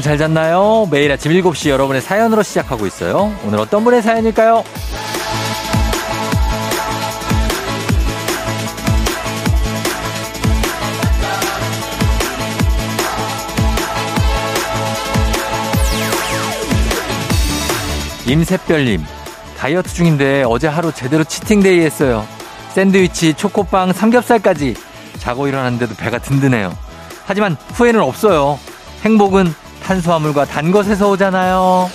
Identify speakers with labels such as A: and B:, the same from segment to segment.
A: 여러분 잘 잤나요? 매일 아침 7시 여러분의 사연으로 시작하고 있어요. 오늘 어떤 분의 사연일까요? 임샛별님, 다이어트 중인데 어제 하루 제대로 치팅데이 했어요. 샌드위치, 초코빵, 삼겹살까지. 자고 일어났는데도 배가 든든해요. 하지만 후회는 없어요. 행복은 탄수화물과 단 것에서 오잖아요.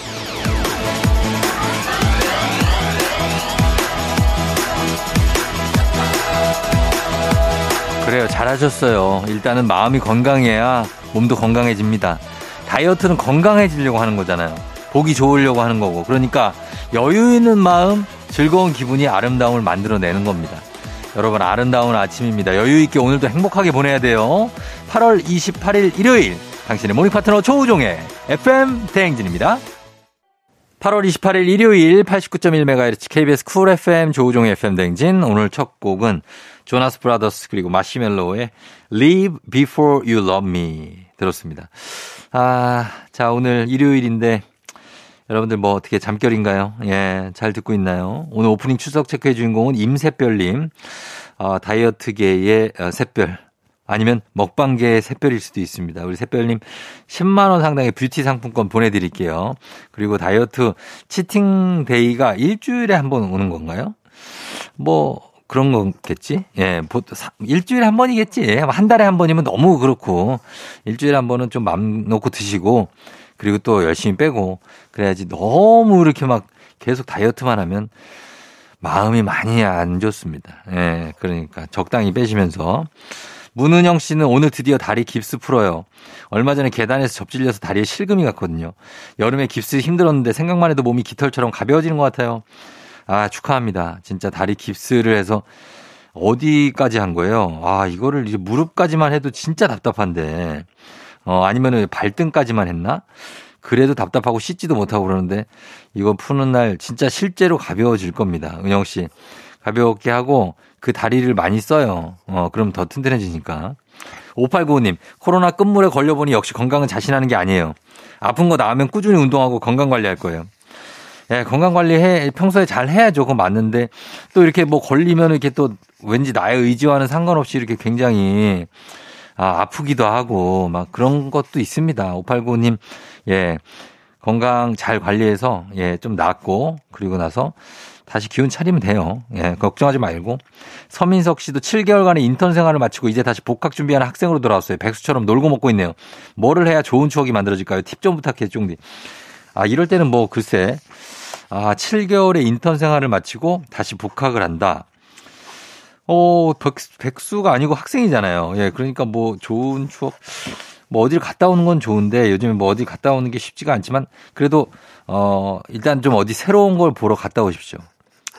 A: 그래요. 잘하셨어요. 일단은 마음이 건강해야 몸도 건강해집니다. 다이어트는 건강해지려고 하는 거잖아요. 보기 좋으려고 하는 거고. 그러니까 여유 있는 마음, 즐거운 기분이 아름다움을 만들어내는 겁니다. 여러분 아름다운 아침입니다. 여유 있게 오늘도 행복하게 보내야 돼요. 8월 28일 일요일 당신의 morning 파트너 조우종의 FM 대행진입니다. 8월 28일 일요일 89.1MHz KBS 쿨 FM 조우종의 FM 대행진 오늘 첫 곡은 조나스 브라더스 그리고 마시멜로의 Leave Before You Love Me 들었습니다. 아, 자 오늘 일요일인데 여러분들 뭐 어떻게 잠결인가요? 예, 잘 듣고 있나요? 오늘 오프닝 출석 체크의 주인공은 임샛별님, 어, 다이어트계의 어, 샛별, 아니면 먹방계의 샛별일 수도 있습니다. 우리 샛별님 10만 원 상당의 뷰티 상품권 보내드릴게요. 그리고 다이어트 cheating day가 일주일에 한 번 오는 건가요? 뭐, 그런 거겠지? 예, 일주일에 한 번이겠지. 한 달에 한 번이면 너무 그렇고, 일주일에 한 번은 좀 맘 놓고 드시고, 그리고 또 열심히 빼고 그래야지 너무 이렇게 막 계속 다이어트만 하면 마음이 많이 안 좋습니다. 예, 그러니까 적당히 빼시면서. 문은영 씨는 오늘 드디어 다리 깁스 풀어요. 얼마 전에 계단에서 접질려서 다리에 실금이 갔거든요. 여름에 깁스 힘들었는데 생각만 해도 몸이 깃털처럼 가벼워지는 것 같아요. 아, 축하합니다. 진짜 다리 깁스를 해서 어디까지 한 거예요? 아, 이거를 이제 무릎까지만 해도 진짜 답답한데. 어, 아니면은 발등까지만 했나? 그래도 답답하고 씻지도 못하고 그러는데 이거 푸는 날 진짜 실제로 가벼워질 겁니다. 은영 씨. 가볍게 하고 그 다리를 많이 써요. 어, 그럼 더 튼튼해지니까. 5895님, 코로나 끝물에 걸려보니 역시 건강은 자신하는 게 아니에요. 아픈 거 나으면 꾸준히 운동하고 건강 관리할 거예요. 예, 건강 관리해, 평소에 잘 해야죠. 그건 맞는데 또 이렇게 뭐 걸리면 이렇게 또 왠지 나의 의지와는 상관없이 이렇게 굉장히 아, 아프기도 하고 막 그런 것도 있습니다. 589님, 예. 건강 잘 관리해서 예, 좀 낫고 그리고 나서 다시 기운 차리면 돼요. 예, 걱정하지 말고. 서민석 씨도 7개월간의 인턴 생활을 마치고 이제 다시 복학 준비하는 학생으로 돌아왔어요. 백수처럼 놀고 먹고 있네요. 뭐를 해야 좋은 추억이 만들어질까요? 팁 좀 부탁해, 쫑디. 아, 이럴 때는 뭐 글쎄. 아, 7개월의 인턴 생활을 마치고 다시 복학을 한다. 어, 백, 수가 아니고 학생이잖아요. 예, 그러니까 뭐 좋은 추억, 뭐 어딜 갔다 오는 건 좋은데 요즘에 뭐 어디 갔다 오는 게 쉽지가 않지만 그래도 어, 일단 좀 어디 새로운 걸 보러 갔다 오십시오.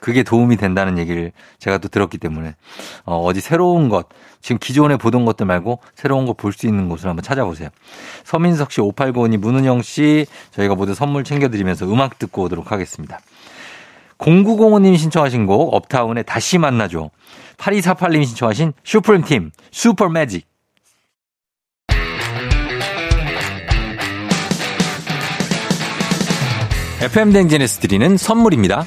A: 그게 도움이 된다는 얘기를 제가 또 들었기 때문에 어, 어디 새로운 것 지금 기존에 보던 것들 말고 새로운 거 볼 수 있는 곳을 한번 찾아보세요. 서민석 씨, 5895님, 문은영 씨 저희가 모두 선물 챙겨드리면서 음악 듣고 오도록 하겠습니다. 0905님 신청하신 곡 업타운의 다시 만나죠. 8248님 신청하신 슈프림 팀 Super Magic. FM 대행진에서 드리는 선물입니다.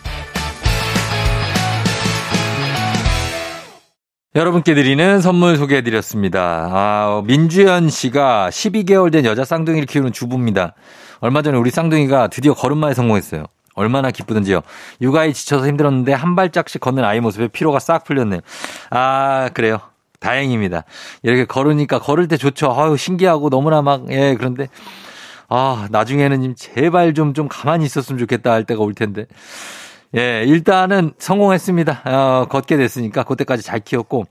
A: 여러분께 드리는 선물 소개해드렸습니다. 아, 민주연 씨가 12개월 된 여자 쌍둥이를 키우는 주부입니다. 얼마 전에 우리 쌍둥이가 드디어 걸음마에 성공했어요. 얼마나 기쁘던지요. 육아에 지쳐서 힘들었는데 한 발짝씩 걷는 아이 모습에 피로가 싹 풀렸네요. 아, 그래요. 다행입니다. 이렇게 걸으니까 걸을 때 좋죠. 아유, 신기하고 너무나 막, 예, 그런데, 아, 나중에는 제발 좀, 좀 가만히 있었으면 좋겠다 할 때가 올 텐데. 예, 일단은 성공했습니다. 어, 걷게 됐으니까 그때까지 잘 키웠고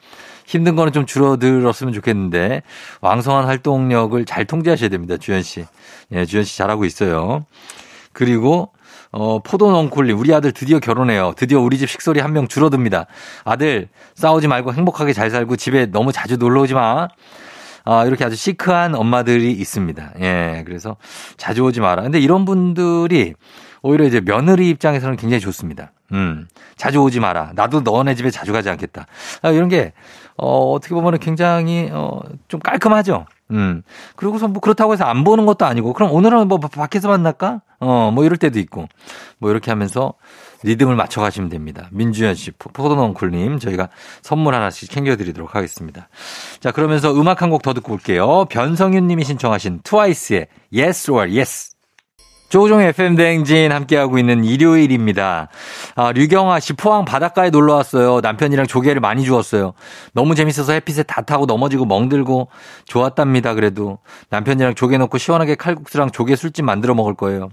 A: 힘든 거는 좀 줄어들었으면 좋겠는데 왕성한 활동력을 잘 통제하셔야 됩니다. 주현 씨. 예, 주현 씨 잘하고 있어요. 그리고 어, 포도농쿨님, 우리 아들 드디어 결혼해요. 드디어 우리 집 식솔이 한명 줄어듭니다. 아들, 싸우지 말고 행복하게 잘 살고 집에 너무 자주 놀러 오지 마. 아, 이렇게 아주 시크한 엄마들이 있습니다. 예, 그래서 자주 오지 마라. 근데 이런 분들이 오히려 이제 며느리 입장에서는 굉장히 좋습니다. 음, 자주 오지 마라. 나도 너네 집에 자주 가지 않겠다. 아, 이런 게, 어, 어떻게 보면 은 굉장히, 어, 좀 깔끔하죠? 음. 그리고서 뭐 그렇다고 해서 안 보는 것도 아니고, 그럼 오늘은 뭐 밖에서 만날까? 어, 뭐 이럴 때도 있고, 뭐 이렇게 하면서 리듬을 맞춰 가시면 됩니다. 민주현 씨, 포도농쿨님, 저희가 선물 하나씩 챙겨드리도록 하겠습니다. 자, 그러면서 음악 한 곡 더 듣고 올게요. 변성윤 님이 신청하신 트와이스의 Yes or Yes. 조종의 FM대행진 함께하고 있는 일요일입니다. 아, 류경아 씨 포항 바닷가에 놀러 왔어요. 남편이랑 조개를 많이 주었어요. 너무 재밌어서 햇빛에 다 타고 넘어지고 멍들고 좋았답니다. 그래도 남편이랑 조개 넣고 시원하게 칼국수랑 조개 술집 만들어 먹을 거예요.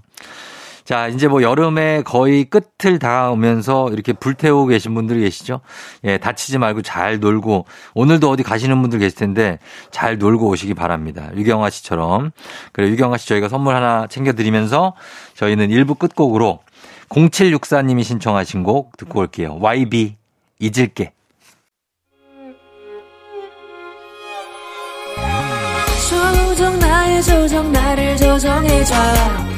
A: 자, 이제 뭐 여름에 거의 끝을 닿으면서 이렇게 불태우고 계신 분들이 계시죠? 예, 다치지 말고 잘 놀고 오늘도 어디 가시는 분들 계실 텐데 잘 놀고 오시기 바랍니다. 유경아 씨처럼. 그래, 유경아 씨 저희가 선물 하나 챙겨드리면서 저희는 1부 끝곡으로 0764님이 신청하신 곡 듣고 올게요. YB 잊을게.
B: 조정 나의 조정 나를 조정해줘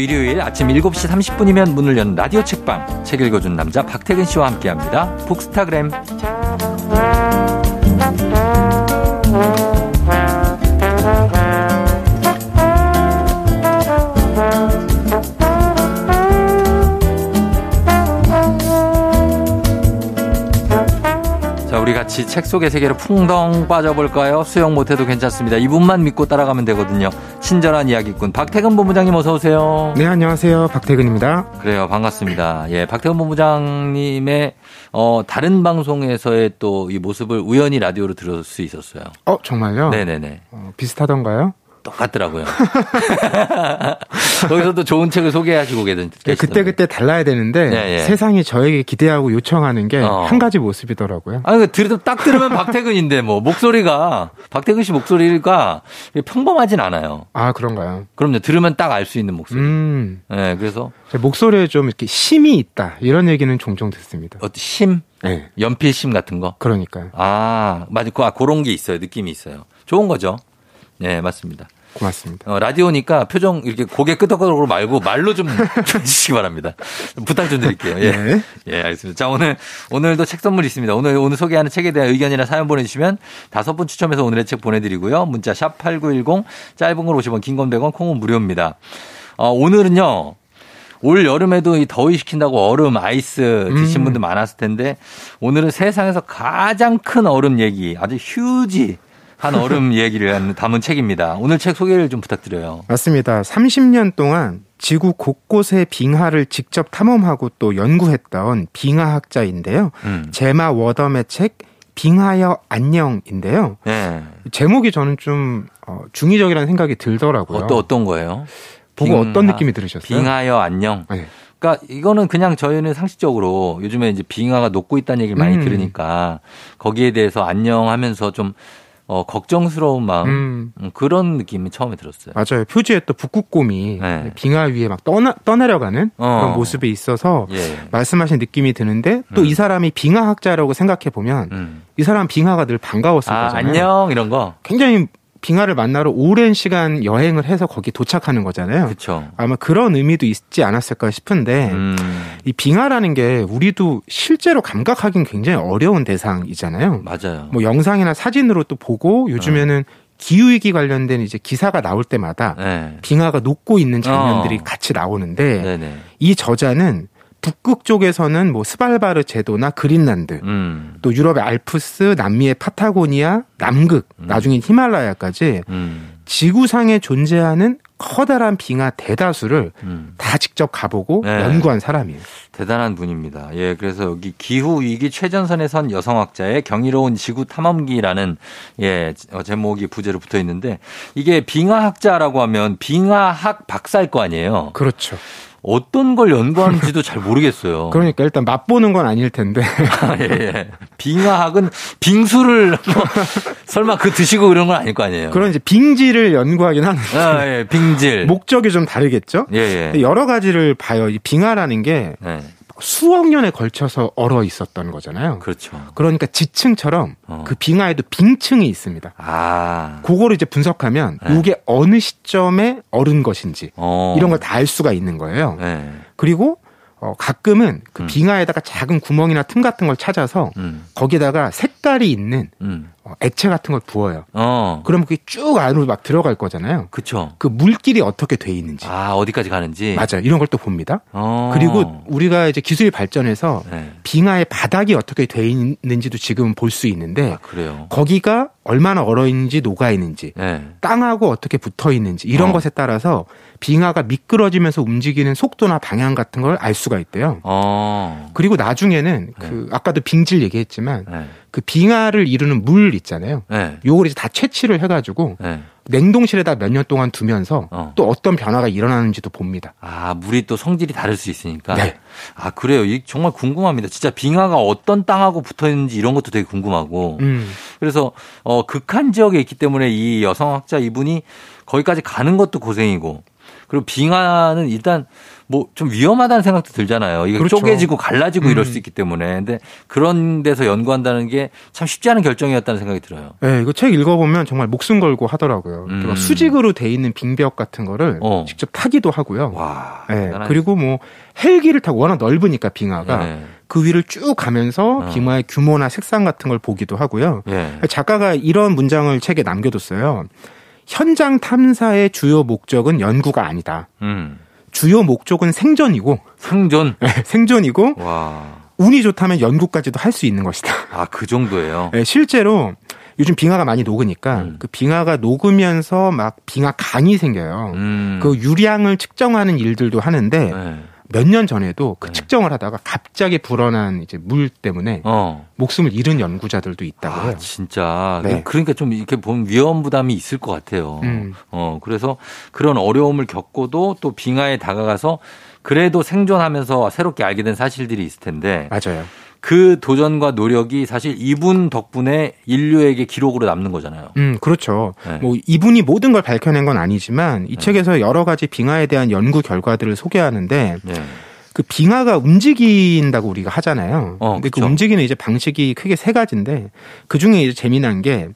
A: 일요일 아침 7시 30분이면 문을 여는 라디오 책방 책 읽어준 남자 박태근 씨와 함께합니다. 북스타그램 자, 우리 같이 책 속의 세계로 풍덩 빠져볼까요? 수영 못해도 괜찮습니다. 이분만 믿고 따라가면 되거든요. 친절한 이야기꾼 박태근 본부장님 어서 오세요.
C: 네, 안녕하세요. 박태근입니다.
A: 그래요. 반갑습니다. 예, 박태근 본부장님의 어, 다른 방송에서의 또 이 모습을 우연히 라디오로 들을 수 있었어요.
C: 어, 정말요?
A: 네 네네.
C: 어, 비슷하던가요?
A: 똑같더라고요. 거기서도 좋은 책을 소개하시고 계시던데.
C: 네, 그때 그때 달라야 되는데
A: 예, 예.
C: 세상이 저에게 기대하고 요청하는 게한
A: 어.
C: 가지 모습이더라고요.
A: 아니, 그 들으, 딱 들으면 박태근인데, 뭐, 목소리가, 박태근 씨 목소리가 평범하진 않아요.
C: 아, 그런가요?
A: 그럼요. 들으면 딱 알 수 있는 목소리.
C: 음,
A: 예, 그래서,
C: 제 목소리에 좀 이렇게 심이 있다 이런 얘기는 종종 듣습니다.
A: 어떤 심,
C: 네,
A: 연필심 같은 거.
C: 그러니까요.
A: 아, 맞아. 그, 아, 그런 게 있어요. 느낌이 있어요. 좋은 거죠. 네, 맞습니다.
C: 고맙습니다.
A: 어, 라디오니까 표정 이렇게 고개 끄덕끄덕으로 말고 말로 좀 해주시기 바랍니다. 부탁 좀 드릴게요. 예.
C: 네.
A: 예, 알겠습니다. 자, 오늘, 오늘도 책 선물 있습니다. 오늘, 오늘 소개하는 책에 대한 의견이나 사연 보내주시면 다섯 분 추첨해서 오늘의 책 보내드리고요. 문자 샵 8910, 짧은 걸 50원, 긴 건 100원, 콩은 무료입니다. 어, 오늘은요, 올 여름에도 이 더위 식힌다고 얼음, 아이스 드신
C: 음.
A: 분들 많았을 텐데 오늘은 세상에서 가장 큰 얼음 얘기, 아주 휴지 한 얼음 얘기를 담은 책입니다. 오늘 책 소개를 좀 부탁드려요.
C: 맞습니다. 30년 동안 지구 곳곳의 빙하를 직접 탐험하고 또 연구했던 빙하학자인데요.
A: 음.
C: 제마 워덤의 책 빙하여 안녕인데요.
A: 예.
C: 제목이 저는 좀 어, 중의적이라는 생각이 들더라고요.
A: 어떤 어떤 거예요?
C: 보고
A: 빙하-
C: 어떤 느낌이 들으셨어요?
A: 빙하여 안녕.
C: 네.
A: 그러니까 이거는 그냥 저희는 상식적으로 요즘에 이제 빙하가 녹고 있다는 얘기를 많이
C: 음.
A: 들으니까 거기에 대해서 안녕하면서 좀 어, 걱정스러운 마음
C: 음,
A: 음, 그런 느낌이 처음에 들었어요.
C: 맞아요. 표지에 또 북극곰이
A: 네.
C: 빙하 위에 막 떠나, 떠내려가는
A: 어.
C: 그런 모습이 있어서
A: 예.
C: 말씀하신 느낌이 드는데 또
A: 음.
C: 이 사람이 빙하학자라고 생각해 보면
A: 음.
C: 이 사람 빙하가 늘 반가웠을
A: 아,
C: 거잖아요.
A: 안녕 이런 거.
C: 굉장히 빙하를 만나러 오랜 시간 여행을 해서 거기 도착하는 거잖아요.
A: 그렇죠.
C: 아마 그런 의미도 있지 않았을까 싶은데
A: 음.
C: 이 빙하라는 게 우리도 실제로 감각하기는 굉장히 어려운 대상이잖아요.
A: 맞아요.
C: 뭐 영상이나 사진으로 또 보고 요즘에는 기후위기 관련된 이제 기사가 나올 때마다
A: 네.
C: 빙하가 녹고 있는 장면들이
A: 어.
C: 같이 나오는데
A: 네네.
C: 이 저자는 북극 쪽에서는 뭐 스발바르 제도나 그린란드
A: 음.
C: 또 유럽의 알프스, 남미의 파타고니아, 남극,
A: 음.
C: 나중에 히말라야까지
A: 음.
C: 지구상에 존재하는 커다란 빙하 대다수를
A: 음.
C: 다 직접 가보고
A: 네.
C: 연구한 사람이에요.
A: 대단한 분입니다. 예, 그래서 여기 기후 위기 최전선에 선 여성학자의 경이로운 지구 탐험기라는 예 어, 제목이 부제로 붙어 있는데 이게 빙하학자라고 하면 빙하학 박사일 거 아니에요.
C: 그렇죠.
A: 어떤 걸 연구하는지도 잘 모르겠어요.
C: 그러니까 일단 맛보는 건 아닐 텐데
A: 아, 예, 예. 빙하학은 빙수를 뭐 설마 그 드시고 그런 건 아닐 거 아니에요.
C: 그런 이제 빙지를 연구하긴 하는데
A: 아, 예, 빙질.
C: 목적이 좀 다르겠죠.
A: 예, 예.
C: 여러 가지를 봐요. 이 빙하라는 게
A: 네,
C: 수억 년에 걸쳐서 얼어 있었던 거잖아요.
A: 그렇죠.
C: 그러니까 지층처럼
A: 어.
C: 그 빙하에도 빙층이 있습니다.
A: 아,
C: 그거를 이제 분석하면
A: 네.
C: 이게 어느 시점에 얼은 것인지
A: 어.
C: 이런 걸 다 알 수가 있는 거예요.
A: 네,
C: 그리고 어, 가끔은 그
A: 음.
C: 빙하에다가 작은 구멍이나 틈 같은 걸 찾아서
A: 음,
C: 거기다가 색 깔이 있는
A: 음,
C: 어, 액체 같은 걸 부어요.
A: 어,
C: 그러면 그게 쭉 안으로 막 들어갈 거잖아요.
A: 그쵸.
C: 그 물길이 어떻게 돼 있는지.
A: 아, 어디까지 가는지.
C: 맞아요. 이런 걸 또 봅니다.
A: 어.
C: 그리고 우리가 이제 기술이 발전해서
A: 네.
C: 빙하의 바닥이 어떻게 돼 있는지도 지금 볼 수 있는데
A: 아, 그래요.
C: 거기가 얼마나 얼어 있는지 녹아 있는지
A: 네.
C: 땅하고 어떻게 붙어 있는지 이런
A: 어.
C: 것에 따라서 빙하가 미끄러지면서 움직이는 속도나 방향 같은 걸 알 수가 있대요.
A: 어.
C: 그리고 나중에는 그 아까도 빙질 얘기했지만
A: 네.
C: 그 빙하를 이루는 물 있잖아요.
A: 네.
C: 요걸 이제 다 채취를 해가지고
A: 네.
C: 냉동실에다 몇 년 동안 두면서
A: 어.
C: 또 어떤 변화가 일어나는지도 봅니다.
A: 아, 물이 또 성질이 다를 수 있으니까.
C: 네.
A: 아, 그래요. 이 정말 궁금합니다. 진짜 빙하가 어떤 땅하고 붙어 있는지 이런 것도 되게 궁금하고.
C: 음.
A: 그래서 어 극한 지역에 있기 때문에 이 여성학자 이분이 거기까지 가는 것도 고생이고 그리고 빙하는 일단 뭐 좀 위험하다는 생각도 들잖아요. 이게
C: 그렇죠.
A: 쪼개지고 갈라지고 이럴
C: 음.
A: 수 있기 때문에 근데 그런 데서 연구한다는 게 참 쉽지 않은 결정이었다는 생각이 들어요.
C: 네, 이거 책 읽어보면 정말 목숨 걸고 하더라고요.
A: 음.
C: 막 수직으로 돼 있는 빙벽 같은 거를
A: 어.
C: 직접 타기도 하고요.
A: 와.
C: 네. 그리고 뭐 헬기를 타고 워낙 넓으니까 빙하가
A: 네.
C: 그 위를 쭉 가면서
A: 어.
C: 빙하의 규모나 색상 같은 걸 보기도 하고요.
A: 예.
C: 작가가 이런 문장을 책에 남겨뒀어요. 현장 탐사의 주요 목적은 연구가 아니다.
A: 음.
C: 주요 목적은 생존이고
A: 생존.
C: 생존이고
A: 와.
C: 운이 좋다면 연구까지도 할 수 있는 것이다.
A: 아, 그 정도예요.
C: 네, 실제로 요즘 빙하가 많이 녹으니까
A: 음.
C: 그 빙하가 녹으면서 막 빙하 강이 생겨요.
A: 음.
C: 그 유량을 측정하는 일들도 하는데
A: 네.
C: 몇 년 전에도 그
A: 네.
C: 측정을 하다가 갑자기 불어난 이제 물 때문에
A: 어.
C: 목숨을 잃은 연구자들도 있다고
A: 아,
C: 해요.
A: 진짜.
C: 네.
A: 그러니까 좀 이렇게 보면 위험 부담이 있을 것 같아요.
C: 음.
A: 어, 그래서 그런 어려움을 겪고도 또 빙하에 다가가서 그래도 생존하면서 새롭게 알게 된 사실들이 있을 텐데
C: 맞아요.
A: 그 도전과 노력이 사실 이분 덕분에 인류에게 기록으로 남는 거잖아요.
C: 음, 그렇죠.
A: 네.
C: 뭐 이분이 모든 걸 밝혀낸 건 아니지만 이 책에서 여러 가지 빙하에 대한 연구 결과들을 소개하는데
A: 네.
C: 그 빙하가 움직인다고 우리가 하잖아요.
A: 어,
C: 근데
A: 그쵸.
C: 그 움직이는 이제 방식이 크게 세 가지인데 그 중에 이제 재미난 게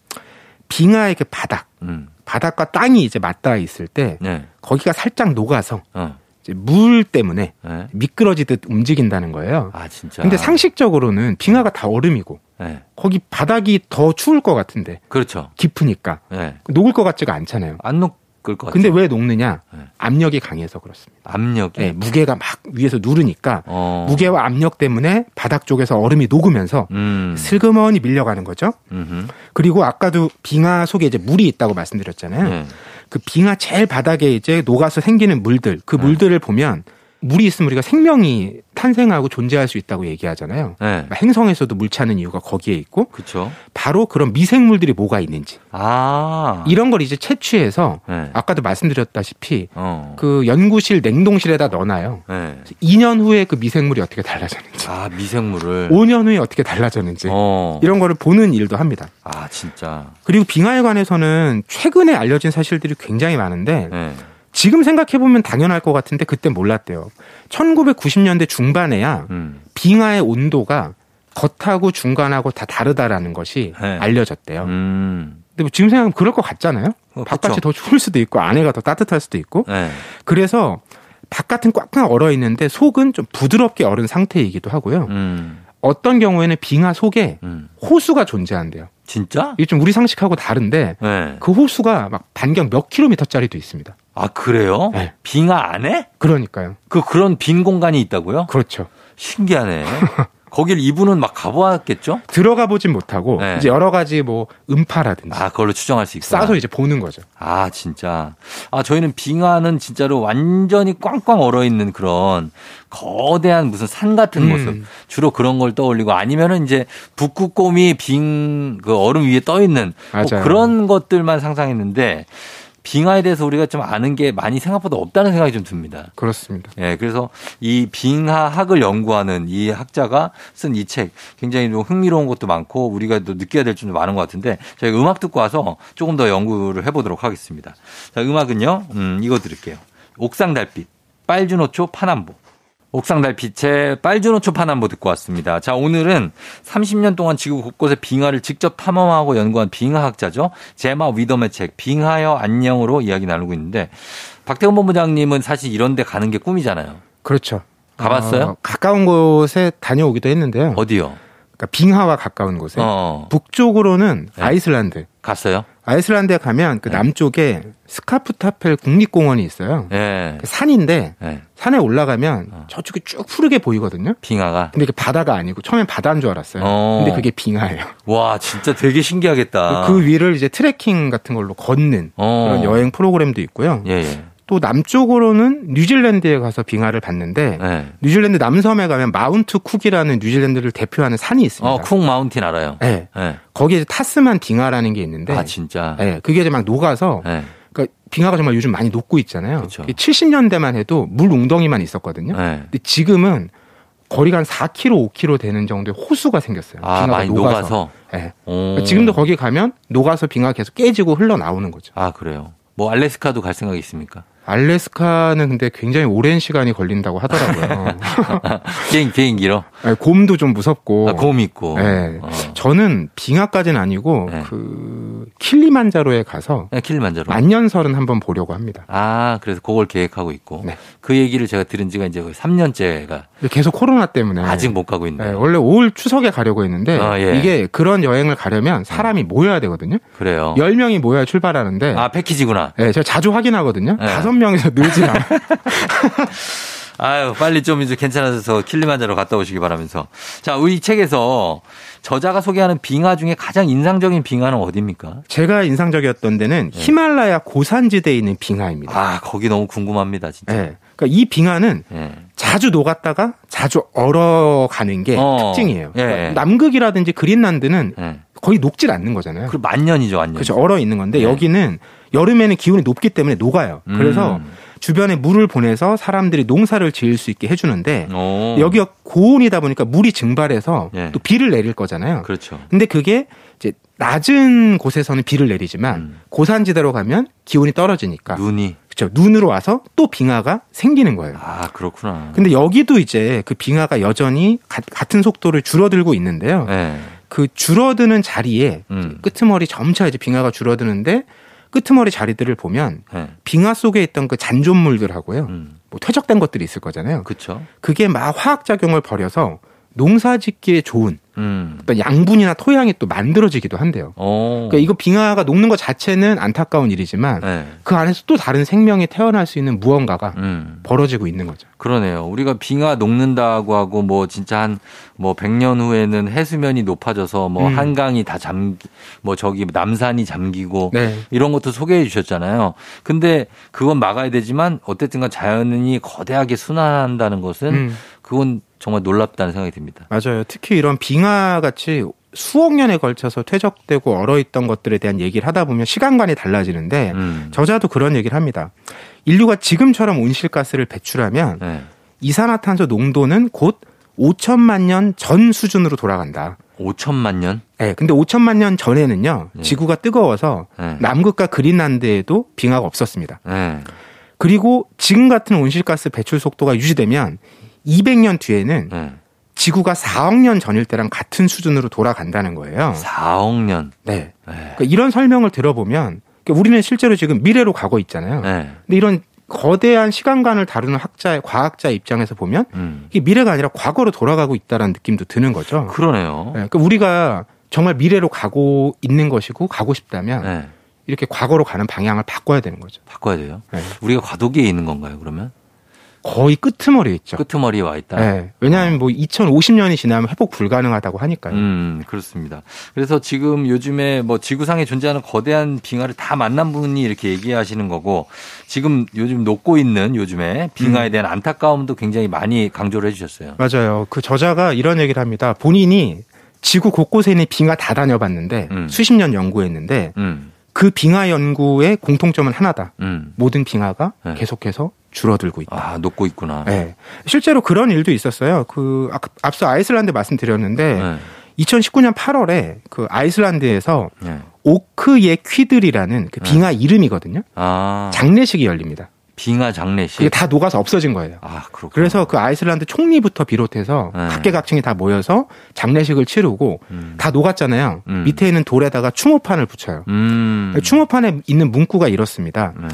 C: 빙하의 그 바닥,
A: 음.
C: 바닥과 땅이 이제 맞닿아 있을 때
A: 네.
C: 거기가 살짝 녹아서
A: 어.
C: 물 때문에
A: 네.
C: 미끄러지듯 움직인다는 거예요.
A: 아, 진짜.
C: 근데 상식적으로는 빙하가 다 얼음이고
A: 네.
C: 거기 바닥이 더 추울 것 같은데
A: 그렇죠.
C: 깊으니까
A: 네.
C: 녹을 것 같지가 않잖아요.
A: 안 녹, 녹을 것 같아요.
C: 근데 왜 녹느냐?
A: 네.
C: 압력이 강해서 그렇습니다.
A: 압력이.
C: 네, 무게가 막 위에서 누르니까
A: 어.
C: 무게와 압력 때문에 바닥 쪽에서 얼음이 녹으면서
A: 음.
C: 슬그머니 밀려가는 거죠.
A: 음흠.
C: 그리고 아까도 빙하 속에 이제 물이 있다고 말씀드렸잖아요.
A: 네.
C: 그 빙하 제일 바닥에 이제 녹아서 생기는 물들, 그
A: 네.
C: 물들을 보면 물이 있으면 우리가 생명이 탄생하고 존재할 수 있다고 얘기하잖아요.
A: 네.
C: 행성에서도 물 차는 이유가 거기에 있고
A: 그쵸.
C: 바로 그런 미생물들이 뭐가 있는지
A: 아.
C: 이런 걸 이제 채취해서
A: 네.
C: 아까도 말씀드렸다시피
A: 어.
C: 그 연구실 냉동실에다 넣어놔요.
A: 네.
C: 2년 후에 그 미생물이 어떻게 달라졌는지,
A: 아, 미생물을.
C: 5년 후에 어떻게 달라졌는지
A: 어.
C: 이런 거를 보는 일도 합니다.
A: 아, 진짜.
C: 그리고 빙하에 관해서는 최근에 알려진 사실들이 굉장히 많은데
A: 네.
C: 지금 생각해 보면 당연할 것 같은데 그때 몰랐대요. 1990년대 중반에야
A: 음.
C: 빙하의 온도가 겉하고 중간하고 다 다르다라는 것이
A: 네.
C: 알려졌대요.
A: 음.
C: 근데 뭐 지금 생각하면 그럴 것 같잖아요.
A: 어,
C: 바깥이
A: 그쵸.
C: 더 추울 수도 있고 안에가 더 따뜻할 수도 있고.
A: 네.
C: 그래서 바깥은 꽉꽉 얼어 있는데 속은 좀 부드럽게 얼은 상태이기도 하고요.
A: 음.
C: 어떤 경우에는 빙하 속에
A: 음.
C: 호수가 존재한대요.
A: 진짜?
C: 이게 좀 우리 상식하고 다른데
A: 네.
C: 그 호수가 막 반경 몇 킬로미터짜리도 있습니다.
A: 아, 그래요?
C: 네.
A: 빙하 안에?
C: 그러니까요.
A: 그, 그런 빈 공간이 있다고요?
C: 그렇죠.
A: 신기하네. 거길 이분은 막 가보았겠죠?
C: 들어가 보진 못하고
A: 네.
C: 이제 여러 가지 뭐 음파라든지
A: 아, 그걸로 추정할 수 있구나.
C: 싸서 이제 보는 거죠.
A: 아, 진짜. 아, 저희는 빙하는 진짜로 완전히 꽝꽝 얼어 있는 그런 거대한 무슨 산 같은
C: 음.
A: 모습. 주로 그런 걸 떠올리고 아니면은 이제 북극곰이 빙, 그 얼음 위에 떠 있는 뭐. 그런 것들만 상상했는데 빙하에 대해서 우리가 좀 아는 게 많이 생각보다 없다는 생각이 좀 듭니다.
C: 그렇습니다.
A: 예, 그래서 이 빙하학을 연구하는 이 학자가 쓴 이 책 굉장히 좀 흥미로운 것도 많고 우리가 또 느껴야 될 점도 많은 것 같은데 저희 음악 듣고 와서 조금 더 연구를 해보도록 하겠습니다. 자, 음악은요, 음, 이거 들을게요. 옥상 달빛, 빨주노초 파남보. 옥상 달빛의 빨주노초 파남보 듣고 왔습니다. 자, 오늘은 30년 동안 지구 곳곳의 빙하를 직접 탐험하고 연구한 빙하학자죠. 제마 위덤의 책, 빙하여 안녕으로 이야기 나누고 있는데, 박태원 본부장님은 사실 이런 데 가는 게 꿈이잖아요.
C: 그렇죠.
A: 가봤어요?
C: 어, 가까운 곳에 다녀오기도 했는데요.
A: 어디요?
C: 그러니까 빙하와 가까운 곳에
A: 어,
C: 북쪽으로는
A: 네.
C: 아이슬란드.
A: 갔어요?
C: 아이슬란드에 가면 그
A: 네.
C: 남쪽에 스카프타펠 국립공원이 있어요.
A: 예.
C: 그 산인데
A: 예.
C: 산에 올라가면
A: 어.
C: 저쪽이 쭉 푸르게 보이거든요.
A: 빙하가.
C: 근데 그 바다가 아니고 처음엔 바다인 줄 알았어요.
A: 어.
C: 근데 그게 빙하예요.
A: 와, 진짜 되게 신기하겠다.
C: 그 위를 이제 트레킹 같은 걸로 걷는
A: 어.
C: 그런 여행 프로그램도 있고요.
A: 예, 예.
C: 또 남쪽으로는 뉴질랜드에 가서 빙하를 봤는데
A: 예.
C: 뉴질랜드 남섬에 가면 마운트 쿡이라는 뉴질랜드를 대표하는 산이 있습니다.
A: 어, 쿡 mountain 알아요.
C: 네.
A: 예.
C: 거기에 이제 타스만 빙하라는 게 있는데
A: 아, 진짜.
C: 네, 그게 이제 막 녹아서
A: 예.
C: 그러니까 빙하가 정말 요즘 많이 녹고 있잖아요.
A: 그쵸.
C: 70년대만 해도 물 웅덩이만 있었거든요.
A: 예.
C: 근데 지금은 거리가 한 4km, 5km 되는 정도의 호수가 생겼어요.
A: 아, 많이 녹아서.
C: 네.
A: 오.
C: 지금도 거기 가면 녹아서 빙하가 계속 깨지고 흘러나오는 거죠.
A: 아, 그래요. 뭐 알래스카도 갈 생각이 있습니까?
C: 알래스카는 근데 굉장히 오랜 시간이 걸린다고 하더라고요.
A: 비행 비행기로.
C: 아니, 곰도 좀 무섭고.
A: 아, 곰 있고.
C: 네.
A: 어.
C: 저는 빙하까지는 아니고
A: 네.
C: 그 킬리만자로에 가서
A: 네, 킬만자로.
C: 만년설은 한번 보려고 합니다.
A: 아, 그래서 그걸 계획하고 있고.
C: 네.
A: 그 얘기를 제가 들은 지가 이제 거의 3년째가
C: 근데 계속 코로나 때문에
A: 아직 못 가고 있는데.
C: 네, 원래 올 추석에 가려고 했는데
A: 아, 예.
C: 이게 그런 여행을 가려면 사람이 모여야 되거든요.
A: 그래요.
C: 10명이 모여야 출발하는데
A: 아, 패키지구나.
C: 네, 제가 자주 확인하거든요.
A: 네.
C: 다섯 명에서 늘지 않아요.
A: 아유, 빨리 좀 이제 괜찮아져서 킬리만자로 갔다 오시기 바라면서. 자, 우리 책에서 저자가 소개하는 빙하 중에 가장 인상적인 빙하는 어디입니까?
C: 제가 인상적이었던 데는
A: 네.
C: 히말라야 고산지대에 있는 빙하입니다.
A: 아, 거기 너무 궁금합니다, 진짜.
C: 네. 그러니까 이 빙하는
A: 예.
C: 자주 녹았다가 자주 얼어가는 게
A: 어,
C: 특징이에요.
A: 예,
C: 그러니까
A: 예.
C: 남극이라든지 그린란드는
A: 예.
C: 거의 녹질 않는 거잖아요.
A: 그 만년이죠, 만년.
C: 그렇죠. 얼어 있는 건데
A: 네.
C: 여기는 여름에는 기온이 높기 때문에 녹아요.
A: 음.
C: 그래서 주변에 물을 보내서 사람들이 농사를 지을 수 있게 해주는데
A: 오.
C: 여기가 고온이다 보니까 물이 증발해서
A: 예.
C: 또 비를 내릴 거잖아요.
A: 그렇죠.
C: 근데 그게 이제 낮은 곳에서는 비를 내리지만
A: 음.
C: 고산지대로 가면 기온이 떨어지니까
A: 눈이.
C: 그렇죠. 눈으로 와서 또 빙하가 생기는 거예요.
A: 아, 그렇구나.
C: 근데 여기도 이제 그 빙하가 여전히 가- 같은 속도를 줄어들고 있는데요.
A: 예.
C: 그 줄어드는 자리에
A: 음.
C: 끄트머리 점차 이제 빙하가 줄어드는데 끄트머리 자리들을 보면
A: 예.
C: 빙하 속에 있던 그 잔존물들하고요.
A: 음.
C: 뭐 퇴적된 것들이 있을 거잖아요.
A: 그쵸.
C: 그게 막 화학 작용을 벌여서 농사 짓기에 좋은
A: 음.
C: 어떤 양분이나 토양이 또 만들어지기도 한대요.
A: 어.
C: 그러니까 이거 빙하가 녹는 것 자체는 안타까운 일이지만
A: 네.
C: 그 안에서 또 다른 생명이 태어날 수 있는 무언가가
A: 음.
C: 벌어지고 있는 거죠.
A: 그러네요. 우리가 빙하 녹는다고 하고 뭐 진짜 한 뭐 100년 후에는 해수면이 높아져서 뭐
C: 음.
A: 한강이 다 잠기 뭐 저기 남산이 잠기고
C: 네.
A: 이런 것도 소개해 주셨잖아요. 근데 그건 막아야 되지만 어쨌든 간 자연이 거대하게 순환한다는 것은
C: 음,
A: 그건 정말 놀랍다는 생각이 듭니다.
C: 맞아요. 특히 이런 빙하 같이 수억 년에 걸쳐서 퇴적되고 얼어있던 것들에 대한 얘기를 하다 보면 시간관이 달라지는데
A: 음.
C: 저자도 그런 얘기를 합니다. 인류가 지금처럼 온실가스를 배출하면
A: 네.
C: 이산화탄소 농도는 곧 5천만 년 전 수준으로 돌아간다.
A: 5천만 년?
C: 네, 근데 5천만 년 전에는요,
A: 네.
C: 지구가 뜨거워서
A: 네.
C: 남극과 그린란드에도 빙하가 없었습니다.
A: 네.
C: 그리고 지금 같은 온실가스 배출 속도가 유지되면 200년 뒤에는
A: 네.
C: 지구가 4억 년 전일 때랑 같은 수준으로 돌아간다는 거예요.
A: 4억 년.
C: 네.
A: 네.
C: 그러니까 이런 설명을 들어보면 그러니까 우리는 실제로 지금 미래로 가고 있잖아요.
A: 네.
C: 근데 이런 거대한 시간관을 다루는 학자, 과학자 입장에서 보면
A: 음.
C: 이게 미래가 아니라 과거로 돌아가고 있다는 느낌도 드는 거죠.
A: 그러네요.
C: 네, 그러니까 우리가 정말 미래로 가고 있는 것이고 가고 싶다면
A: 네.
C: 이렇게 과거로 가는 방향을 바꿔야 되는 거죠.
A: 바꿔야 돼요.
C: 네.
A: 우리가 과도기에 있는 건가요, 그러면?
C: 거의 끄트머리에 있죠.
A: 끄트머리에 와 있다.
C: 네, 왜냐하면 뭐 2050년이 지나면 회복 불가능하다고 하니까요.
A: 음, 그렇습니다. 그래서 지금 요즘에 뭐 지구상에 존재하는 거대한 빙하를 다 만난 분이 이렇게 얘기하시는 거고 지금 요즘 녹고 있는 요즘에 빙하에 대한 안타까움도 굉장히 많이 강조를 해주셨어요.
C: 맞아요. 그 저자가 이런 얘기를 합니다. 본인이 지구 곳곳에 있는 빙하 다 다녀봤는데
A: 음.
C: 수십 년 연구했는데
A: 음,
C: 그 빙하 연구의 공통점은 하나다.
A: 음.
C: 모든 빙하가
A: 네.
C: 계속해서 줄어들고 있다.
A: 아, 녹고 있구나.
C: 네. 실제로 그런 일도 있었어요. 그 아- 앞서 아이슬란드 말씀드렸는데
A: 네.
C: 2019년 8월에 그 아이슬란드에서
A: 네.
C: 오크의 퀴들이라는 그 빙하 이름이거든요.
A: 아,
C: 장례식이 열립니다.
A: 빙하 장례식.
C: 그게 다 녹아서 없어진 거예요.
A: 아, 그렇구나.
C: 그래서 그 아이슬란드 총리부터 비롯해서
A: 네.
C: 각계각층이 다 모여서 장례식을 치르고
A: 음.
C: 다 녹았잖아요.
A: 음.
C: 밑에 있는 돌에다가 추모판을 붙여요.
A: 음.
C: 추모판에 있는 문구가 이렇습니다.
A: 네.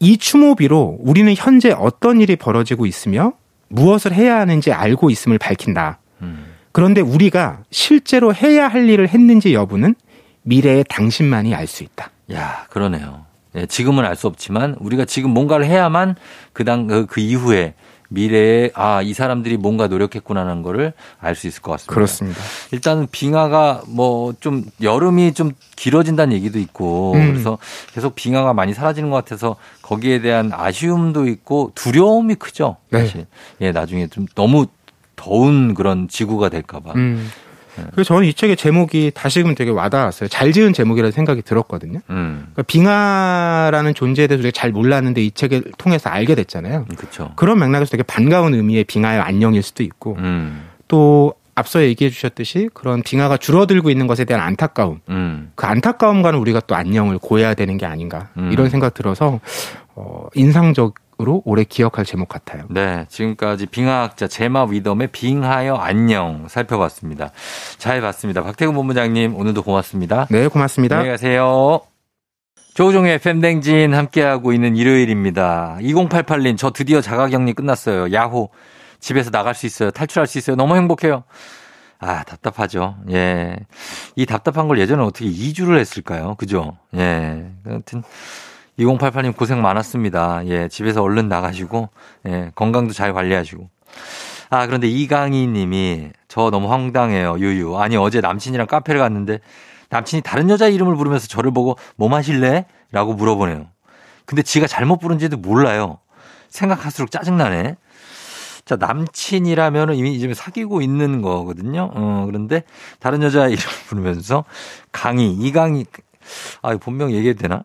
C: 이 추모비로 우리는 현재 어떤 일이 벌어지고 있으며 무엇을 해야 하는지 알고 있음을 밝힌다.
A: 음.
C: 그런데 우리가 실제로 해야 할 일을 했는지 여부는 미래의 당신만이 알 수 있다.
A: 야, 그러네요. 예, 지금은 알 수 없지만 우리가 지금 뭔가를 해야만 그당 그, 그 이후에 미래에 아, 이 사람들이 뭔가 노력했구나라는 거를 알 수 있을 것 같습니다.
C: 그렇습니다.
A: 일단은 빙하가 뭐 좀 여름이 좀 길어진다는 얘기도 있고
C: 음.
A: 그래서 계속 빙하가 많이 사라지는 것 같아서 거기에 대한 아쉬움도 있고 두려움이 크죠.
C: 네.
A: 사실. 예, 나중에 좀 너무 더운 그런 지구가 될까봐.
C: 음.
A: 네.
C: 그래서 저는 이 책의 제목이 다시금 되게 와닿았어요. 잘 지은 제목이라는 생각이 들었거든요.
A: 음,
C: 그러니까 빙하라는 존재에 대해서 우리가 잘 몰랐는데 이 책을 통해서 알게 됐잖아요.
A: 그렇죠.
C: 그런 맥락에서 되게 반가운 의미의 빙하의 안녕일 수도 있고
A: 음,
C: 또 앞서 얘기해 주셨듯이 그런 빙하가 줄어들고 있는 것에 대한 안타까움
A: 음,
C: 그 안타까움과는 우리가 또 안녕을 고해야 되는 게 아닌가
A: 음.
C: 이런 생각 들어서 어, 인상적 으로 오래 기억할 제목 같아요.
A: 네, 지금까지 빙하학자 제마 위덤의 빙하여 안녕 살펴봤습니다. 잘 봤습니다. 박태근 본부장님 오늘도 고맙습니다.
C: 네, 고맙습니다.
A: 안녕히 가세요. 조종의 팬댕진 함께하고 있는 일요일입니다. 2088님, 저 드디어 자가격리 끝났어요. 야호. 집에서 나갈 수 있어요. 탈출할 수 있어요. 너무 행복해요. 아, 답답하죠. 예. 이 답답한 걸 예전에 어떻게 2주를 했을까요? 그죠? 예. 하여튼, 2088님 고생 많았습니다. 예. 집에서 얼른 나가시고, 예. 건강도 잘 관리하시고. 아, 그런데 이강희 님이 저 너무 황당해요. 유유. 아니, 어제 남친이랑 카페를 갔는데 남친이 다른 여자 이름을 부르면서 저를 보고 뭐 마실래? 라고 물어보네요. 근데 지가 잘못 부른지도 몰라요. 생각할수록 짜증나네. 자, 남친이라면 이미 이제 사귀고 있는 거거든요. 어, 그런데 다른 여자 이름 부르면서 강희, 이강희, 아, 본명 얘기해도 되나?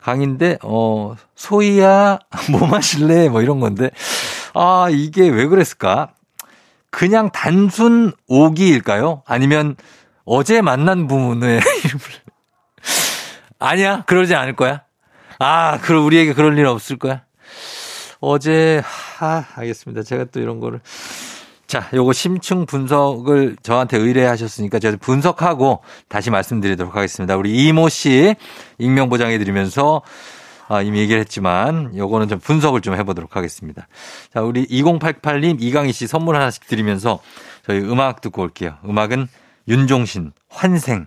A: 강인데, 어, 소희야, 뭐 마실래? 뭐 이런 건데, 아, 이게 왜 그랬을까? 그냥 단순 오기일까요? 아니면 어제 만난 분의 이름을. 아니야, 그러지 않을 거야. 아, 그럼 우리에게 그럴 일 없을 거야. 어제, 아, 알겠습니다. 제가 또 이런 거를. 자, 요거 심층 분석을 저한테 의뢰하셨으니까 제가 분석하고 다시 말씀드리도록 하겠습니다. 우리 이모 씨 익명 보장해 드리면서 아, 이미 얘기를 했지만 요거는 좀 분석을 좀 해보도록 하겠습니다. 자, 우리 2088님 이강희 씨 선물 하나씩 드리면서 저희 음악 듣고 올게요. 음악은 윤종신 환생.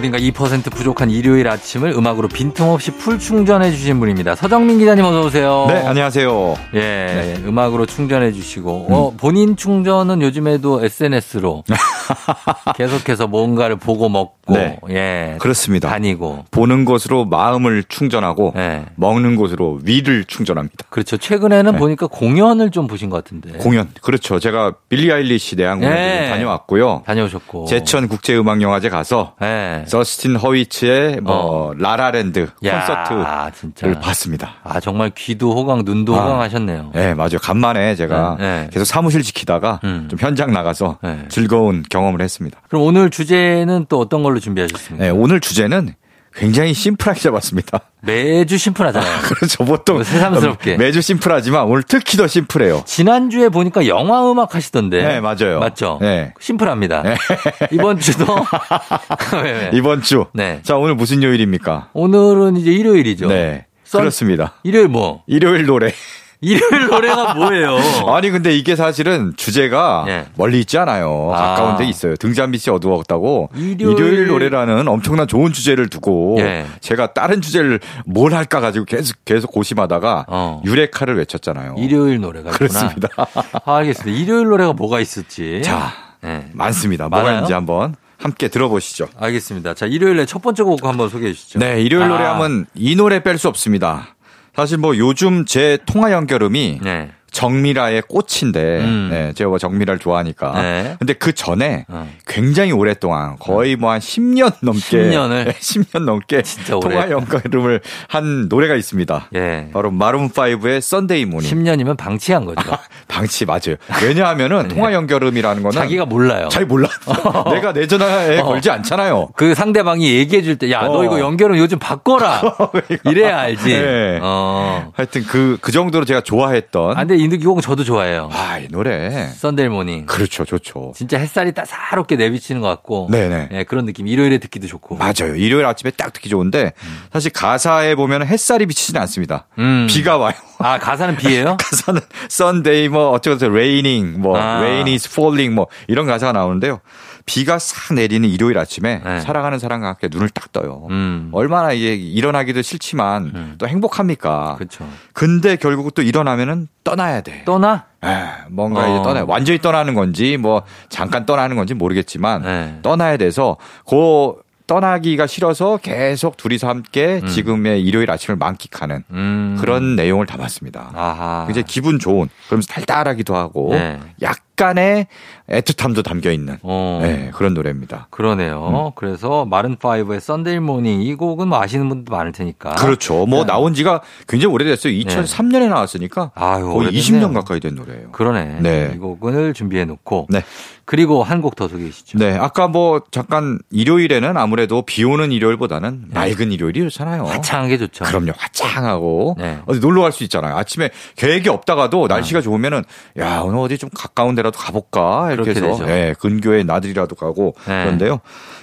A: 어딘가 2% 부족한 일요일 아침을 음악으로 빈틈없이 full 충전해 주신 분입니다. 서정민 기자님 어서 오세요.
D: 네, 안녕하세요.
A: 예, 음악으로 충전해 주시고 어, 본인 충전은 요즘에도 SNS로 계속해서 뭔가를 보고 먹고
D: 네.
A: 예,
D: 그렇습니다.
A: 다니고
D: 보는 곳으로 마음을 충전하고
A: 예.
D: 먹는 곳으로 위를 충전합니다.
A: 그렇죠. 최근에는
D: 네.
A: 보니까 공연을 좀 보신 것 같은데
D: 공연. 그렇죠. 제가 빌리 아일리시 내한 공연
A: 네.
D: 다녀왔고요.
A: 다녀오셨고
D: 제천 국제 음악 영화제 가서
A: 예.
D: 저스틴 허위츠의 뭐 라라랜드
A: 야,
D: 콘서트를. 봤습니다.
A: 아 정말 귀도 호강, 눈도
D: 아.
A: 호강하셨네요.
D: 네, 맞아요. 간만에 제가
A: 네, 네.
D: 계속 사무실 지키다가
A: 음.
D: 좀 현장 나가서
A: 네.
D: 즐거운 경험을 했습니다.
A: 그럼 오늘 주제는 또 어떤 걸로 준비하셨습니까?
D: 네, 오늘 주제는 굉장히 심플하게 잡았습니다.
A: 매주 심플하잖아요.
D: 그렇죠. 보통
A: 뭐 새삼스럽게.
D: 매주 심플하지만 오늘 특히 더 심플해요.
A: 지난주에 보니까 영화 음악 하시던데.
D: 네, 맞아요.
A: 맞죠?
D: 네.
A: 심플합니다. 이번 주도. 왜, 왜?
D: 이번 주.
A: 네.
D: 자, 오늘 무슨 요일입니까?
A: 오늘은 이제 일요일이죠.
D: 네.
A: 썬-
D: 그렇습니다.
A: 일요일 뭐?
D: 일요일 노래.
A: 일요일 노래가 뭐예요?
D: 아니, 근데 이게 사실은 주제가
A: 예.
D: 멀리 있지 않아요.
A: 아.
D: 가까운 데 있어요. 등잔빛이 어두웠다고.
A: 일요일-
D: 일요일... 노래라는 엄청난 좋은 주제를 두고
A: 예.
D: 제가 다른 주제를 뭘 할까 가지고 계속, 계속 고심하다가
A: 어.
D: 유레카를 외쳤잖아요.
A: 일요일 노래가.
D: 그렇습니다.
A: 아, 알겠습니다. 일요일 노래가 뭐가 있을지.
D: 자,
A: 네.
D: 많습니다.
A: 많아요?
D: 뭐가 있는지 한번 함께 들어보시죠.
A: 알겠습니다. 자, 일요일에 첫 번째 곡 한번 소개해 주시죠.
D: 네, 일요일
A: 아,
D: 노래 하면 이 노래 뺄 수 없습니다. 사실 뭐 요즘 제 통화 연결음이
A: 네.
D: 정밀아의 꽃인데,
A: 음.
D: 네, 제가 뭐 정밀아를 좋아하니까.
A: 네.
D: 근데 그 전에
A: 어.
D: 굉장히 오랫동안 거의 뭐 한 10년 넘게.
A: 10년을?
D: 네, 10년 넘게 통화. 연결음을 한 노래가 있습니다.
A: 예.
D: 바로 마룬 5의 Sunday Morning.
A: 10년이면 방치한 거죠.
D: 방치 맞아요. 왜냐하면은 통화 연결음이라는 거는
A: 네. 자기가 몰라요.
D: 잘 몰라. 내가 내 전화에
A: 어.
D: 걸지 않잖아요.
A: 그 상대방이 얘기해 줄 때, 야, 너
D: 어.
A: 이거 연결은 요즘 바꿔라. 이래야 알지.
D: 네.
A: 어.
D: 하여튼 그, 그 정도로 제가 좋아했던.
A: 아, 근데 이 곡은 저도 좋아해요.
D: 아, 이 노래.
A: Sunday Morning.
D: 그렇죠, 좋죠.
A: 진짜 햇살이 따사롭게 내비치는 것 같고.
D: 네네.
A: 예, 그런 느낌. 일요일에 듣기도 좋고.
D: 맞아요. 일요일 아침에 딱 듣기 좋은데, 사실 가사에 보면 햇살이 비치지는 않습니다.
A: 음.
D: 비가 와요.
A: 아, 가사는 비예요?
D: 가사는 Sunday 뭐 어쩌고저쩌고 raining 뭐
A: 아.
D: rain is falling 뭐 이런 가사가 나오는데요. 비가 싹 내리는 일요일 아침에
A: 네.
D: 사랑하는 사람과 함께 눈을 딱 떠요.
A: 음.
D: 얼마나 이게 일어나기도 싫지만
A: 음.
D: 또 행복합니까?
A: 그렇죠.
D: 근데 결국 또 일어나면은 떠나야 돼.
A: 떠나?
D: 에, 뭔가
A: 어.
D: 이제 떠나요. 완전히 떠나는 건지 뭐 잠깐 떠나는 건지 모르겠지만
A: 네.
D: 떠나야 돼서 그 떠나기가 싫어서 계속 둘이서 함께 지금의 일요일 아침을 만끽하는
A: 음.
D: 그런 내용을 담았습니다.
A: 아하.
D: 이제 기분 좋은 그러면서 달달하기도 하고
A: 네.
D: 약 간의 애틋함도 담겨 있는
A: 어.
D: 네, 그런 노래입니다.
A: 그러네요. 그래서 마룬5의 Sunday Morning 이 곡은 뭐 아시는 분도 많을 테니까.
D: 그렇죠. 뭐
A: 네.
D: 나온 지가 굉장히 오래됐어요. 2003년에 나왔으니까
A: 아유,
D: 거의
A: 오래됐네요.
D: 20년 가까이 된 노래예요.
A: 그러네.
D: 네.
A: 이 곡을 준비해 놓고.
D: 네.
A: 그리고 한 곡 더 소개해 주시죠.
D: 네, 아까 뭐 잠깐 일요일에는 아무래도 비 오는 일요일보다는 맑은 일요일이 좋잖아요.
A: 네. 화창한 게 좋죠.
D: 그럼요. 화창하고
A: 네.
D: 어디 놀러 갈 수 있잖아요. 아침에 계획이 없다가도 날씨가 좋으면은 야 오늘 어디 좀 가까운 데라 도 가볼까 이렇게 해서
A: 되죠.
D: 예, 근교에 나들이라도 가고
A: 네.
D: 그런데요.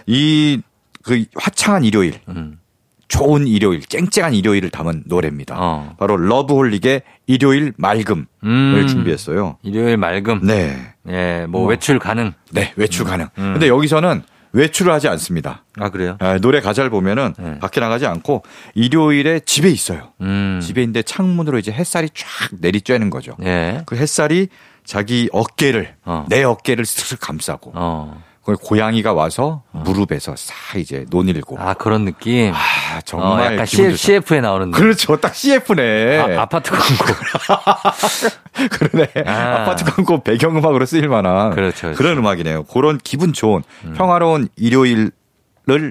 D: 이 그 화창한 일요일,
A: 음.
D: 좋은 일요일, 쨍쨍한 일요일을 담은 노래입니다.
A: 어.
D: 바로 러브홀릭의 일요일 맑음을
A: 음.
D: 준비했어요.
A: 일요일 맑음.
D: 네,
A: 예, 뭐
D: 뭐.
A: 외출 가능.
D: 네 외출 가능.
A: 음.
D: 근데 여기서는 외출을 하지 않습니다.
A: 아, 그래요?
D: 아, 노래 가사를 보면은
A: 네.
D: 밖에 나가지 않고 일요일에 집에 있어요.
A: 음.
D: 집에 있는데 창문으로 이제 햇살이 쫙 내리쬐는 거죠.
A: 예.
D: 그 햇살이 자기 어깨를
A: 어.
D: 내 어깨를 슥슥 감싸고
A: 어.
D: 그 고양이가 와서 무릎에서 싹 이제 노닐고
A: 아, 그런 느낌.
D: 아,
A: 어,
D: 정말
A: 약간
D: 기분
A: CF. CF에 나오는.
D: 그렇죠. 딱 CF네.
A: 아, 아파트 광고.
D: 그러네.
A: 아.
D: 아. 파트 광고 배경음악으로 쓰일 만한
A: 그렇죠, 그렇죠.
D: 런 음악이네요. 그런 기분 좋은 평화로운 일요일을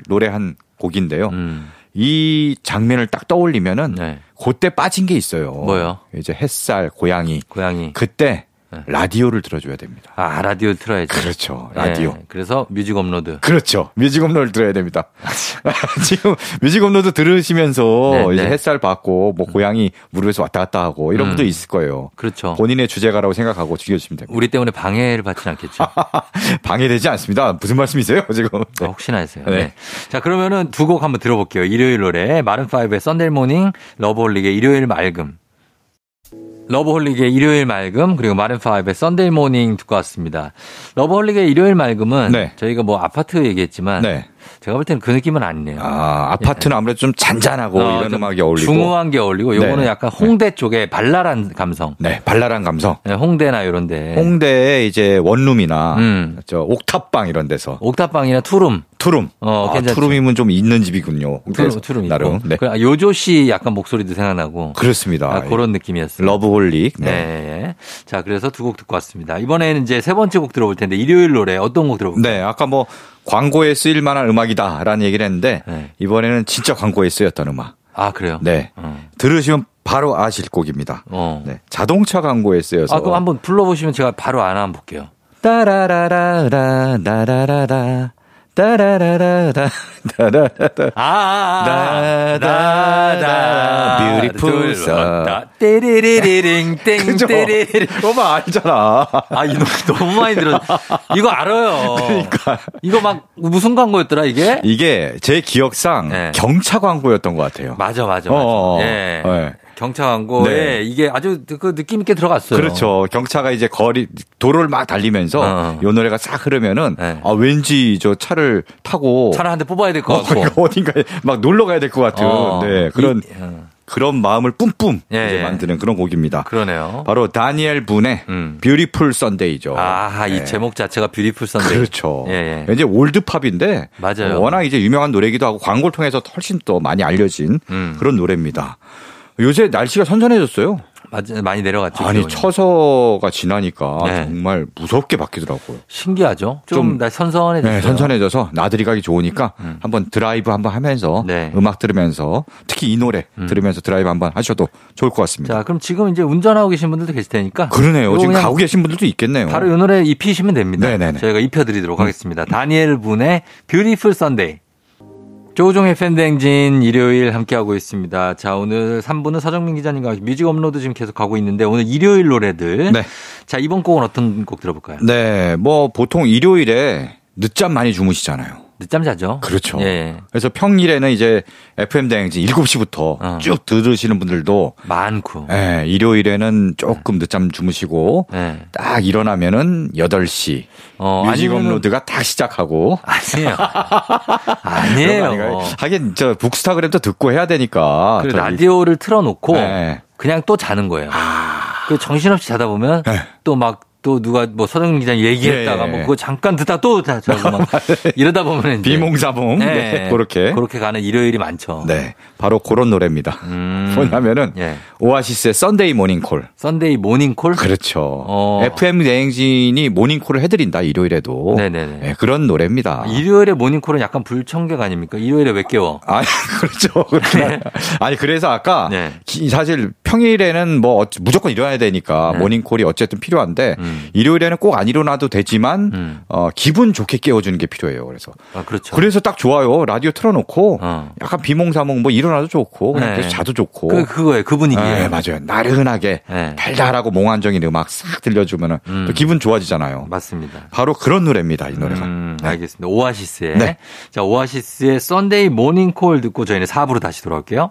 D: 노래한 곡인데요.
A: 음.
D: 이 장면을 딱 떠올리면은
A: 네.
D: 그때 빠진 게 있어요.
A: 뭐요?
D: 이제 햇살, 고양이.
A: 고양이.
D: 그때
A: 네.
D: 라디오를 들어줘야 됩니다.
A: 아, 라디오 틀어야죠.
D: 그렇죠. 라디오.
A: 예, 그래서 뮤직 업로드.
D: 그렇죠. 뮤직 업로드 들어야 됩니다. 지금 뮤직 업로드 들으시면서
A: 네,
D: 이제
A: 네.
D: 햇살 받고 뭐 고양이 무릎에서 왔다 갔다 하고 이런
A: 음.
D: 분도 있을 거예요.
A: 그렇죠.
D: 본인의 주제가라고 생각하고 즐겨주시면 됩니다.
A: 우리 때문에 방해를 받진 않겠죠.
D: 방해되지 않습니다. 무슨 말씀이세요, 지금?
A: 아, 혹시나 해서요.
D: 네.
A: 네. 자, 그러면은 두 곡 한번 들어볼게요. 일요일 노래. Maroon 5의 Sunday Morning, 러브홀릭의 일요일 맑음. 러브홀릭의 일요일 맑음, 그리고 Maroon 5의 Sunday Morning 듣고 왔습니다. 러브홀릭의 일요일 맑음은
D: 네.
A: 저희가 뭐 아파트 얘기했지만
D: 네.
A: 제가 볼 때는 그 느낌은 아니네요.
D: 아, 아파트는 아무래도 좀 잔잔하고
A: 어,
D: 이런
A: 좀
D: 음악이 어울리고.
A: 중후한 게 어울리고 요거는
D: 네.
A: 약간 홍대 쪽에 발랄한 감성.
D: 네, 발랄한 감성.
A: 네, 홍대나 이런 데.
D: 홍대에 이제 원룸이나
A: 음.
D: 저 옥탑방 이런 데서
A: 옥탑방이나 투룸.
D: 투룸.
A: 어,
D: 아. 투룸이면 좀 있는 집이군요.
A: 투룸, 투룸
D: 나름. 네.
A: 그 요조 씨 약간 목소리도 생각나고.
D: 그렇습니다.
A: 아, 그런 느낌이었어요.
D: 러브홀릭.
A: 네.
D: 네.
A: 자, 그래서 두 곡 듣고 왔습니다. 이번에는 이제 세 번째 곡 들어볼 텐데 일요일 노래 어떤 곡 들어볼까요?
D: 네, 아까 뭐 광고에 쓰일 만한 음악이다라는 얘기를 했는데
A: 네.
D: 이번에는 진짜 광고에 쓰였던 음악.
A: 아, 그래요?
D: 네.
A: 어.
D: 들으시면 바로 아실 곡입니다.
A: 어.
D: 네. 자동차 광고에 쓰여서
A: 아, 그럼 한번 불러보시면 제가 바로 알아 한번 볼게요.
D: 따라라라라 나라라라 따라라라라 나라라라
A: 아, 아,
D: 다다다 beautiful sun.
A: 떼리리리링 땡
D: 그죠?
A: 떼리리링.
D: 그거만 알잖아.
A: 아, 이 노래 너무 많이 들었. 이거 알아요.
D: 그러니까.
A: 이거 막 무슨 광고였더라 이게?
D: 이게 제 기억상
A: 네.
D: 경차 광고였던 것 같아요.
A: 맞아, 맞아, 맞아.
D: 어, 어.
A: 예.
D: 네.
A: 경차 광고에
D: 네.
A: 이게 아주 그 느낌 있게 들어갔어요.
D: 그렇죠. 경차가 이제 거리 도로를 막 달리면서
A: 어.
D: 요 노래가 싹 흐르면은
A: 네.
D: 아 왠지 저 차를 타고
A: 차를 한 대 뽑아야 될것
D: 어,
A: 같고.
D: 어딘가에 막 놀러 가야 될 것 같은
A: 어.
D: 네, 그런
A: 이- 어,
D: 그런 마음을 뿜뿜
A: 예,
D: 이제
A: 예.
D: 만드는 그런 곡입니다.
A: 그러네요.
D: 바로 다니엘 분의
A: 음.
D: Beautiful Sunday죠.
A: 아, 이
D: 네.
A: 제목 자체가 Beautiful Sunday.
D: 그렇죠.
A: 예, 예.
D: 왠지 올드팝인데
A: 맞아요.
D: 워낙 이제 유명한 노래기도 하고 광고를 통해서 훨씬 더 많이 알려진
A: 음.
D: 그런 노래입니다. 요새 날씨가 선선해졌어요.
A: 많이 내려갔죠.
D: 아니
A: 기온이.
D: 처서가 지나니까
A: 네.
D: 정말 무섭게 바뀌더라고요.
A: 신기하죠? 좀,
D: 좀-
A: 나 선선해졌어요.
D: 네, 선선해져서 나들이 가기 좋으니까 한번 드라이브 한번 하면서
A: 네.
D: 음악 들으면서 특히 이 노래 들으면서 드라이브 한번 하셔도 좋을 것 같습니다.
A: 자, 그럼 지금 이제 운전하고 계신 분들도 계실 테니까.
D: 그러네요. 지금 가고 계신 분들도 있겠네요.
A: 바로 이 노래 입히시면 됩니다.
D: 네네네. 음.
A: 저희가 입혀드리도록 하겠습니다. 다니엘 분의 Beautiful Sunday. 조우종의 FM 대행진 일요일 함께하고 있습니다. 자, 오늘 3부는 서정민 기자님과 뮤직 업로드 지금 계속 가고 있는데 오늘 일요일 노래들.
D: 네.
A: 자, 이번 곡은 어떤 곡 들어볼까요?
D: 네, 뭐 보통 일요일에 늦잠 많이 주무시잖아요.
A: 늦잠 자죠?
D: 그렇죠.
A: 예.
D: 그래서 평일에는 이제 FM 대행진 7시부터
A: 어.
D: 쭉 들으시는 분들도
A: 많고.
D: 예, 일요일에는 조금 늦잠 주무시고
A: 예.
D: 딱 일어나면은 8시
A: 어,
D: 뮤직
A: 아니면은-
D: 업로드가 딱 시작하고
A: 아니에요. 아니에요.
D: 하긴 저 북스타그램도 듣고 해야 되니까
A: 그 라디오를 틀어 놓고
D: 네.
A: 그냥 또 자는 거예요.
D: 아.
A: 그 정신없이 자다 보면
D: 네.
A: 또막 또 누가 뭐 서정민 기자 얘기했다가
D: 예, 예.
A: 뭐 그거 잠깐 듣다 또 자- 자고 막 이러다 보면
D: 비몽사몽 네, 그렇게
A: 그렇게 가는 일요일이 많죠.
D: 네 바로 그런 노래입니다.
A: 음.
D: 뭐냐면은
A: 예.
D: 오아시스의
A: Sunday Morning Call Sunday Morning Call
D: 그렇죠.
A: 어.
D: FM 대행진이 모닝콜을 해드린다 일요일에도
A: 네네네.
D: 네, 그런 노래입니다.
A: 일요일에 모닝콜은 약간 불청객 아닙니까? 일요일에 왜 깨워?
D: 아니 그렇죠. 그렇긴 아니 그래서 아까
A: 네.
D: 기- 사실 평일에는 뭐 어찌- 무조건 일어나야 되니까
A: 네.
D: 모닝콜이 어쨌든 필요한데
A: 음.
D: 일요일에는 꼭 안 일어나도 되지만
A: 음.
D: 어, 기분 좋게 깨워주는 게 필요해요. 그래서
A: 아, 그렇죠.
D: 그래서 딱 좋아요. 라디오 틀어놓고
A: 어.
D: 약간 비몽사몽 뭐 일어나도 좋고 그냥
A: 네.
D: 계속 자도 좋고.
A: 그 그거예요. 그 분위기예요.
D: 네, 맞아요. 나른하게
A: 네.
D: 달달하고 몽환적인 음악 싹 들려주면은
A: 음.
D: 또 기분 좋아지잖아요.
A: 맞습니다.
D: 바로 그런 노래입니다. 이 노래가.
A: 음,
D: 네.
A: 알겠습니다. 오아시스의
D: 네.
A: 자 오아시스의 Sunday Morning Call 듣고 저희는 4부로 다시 돌아올게요.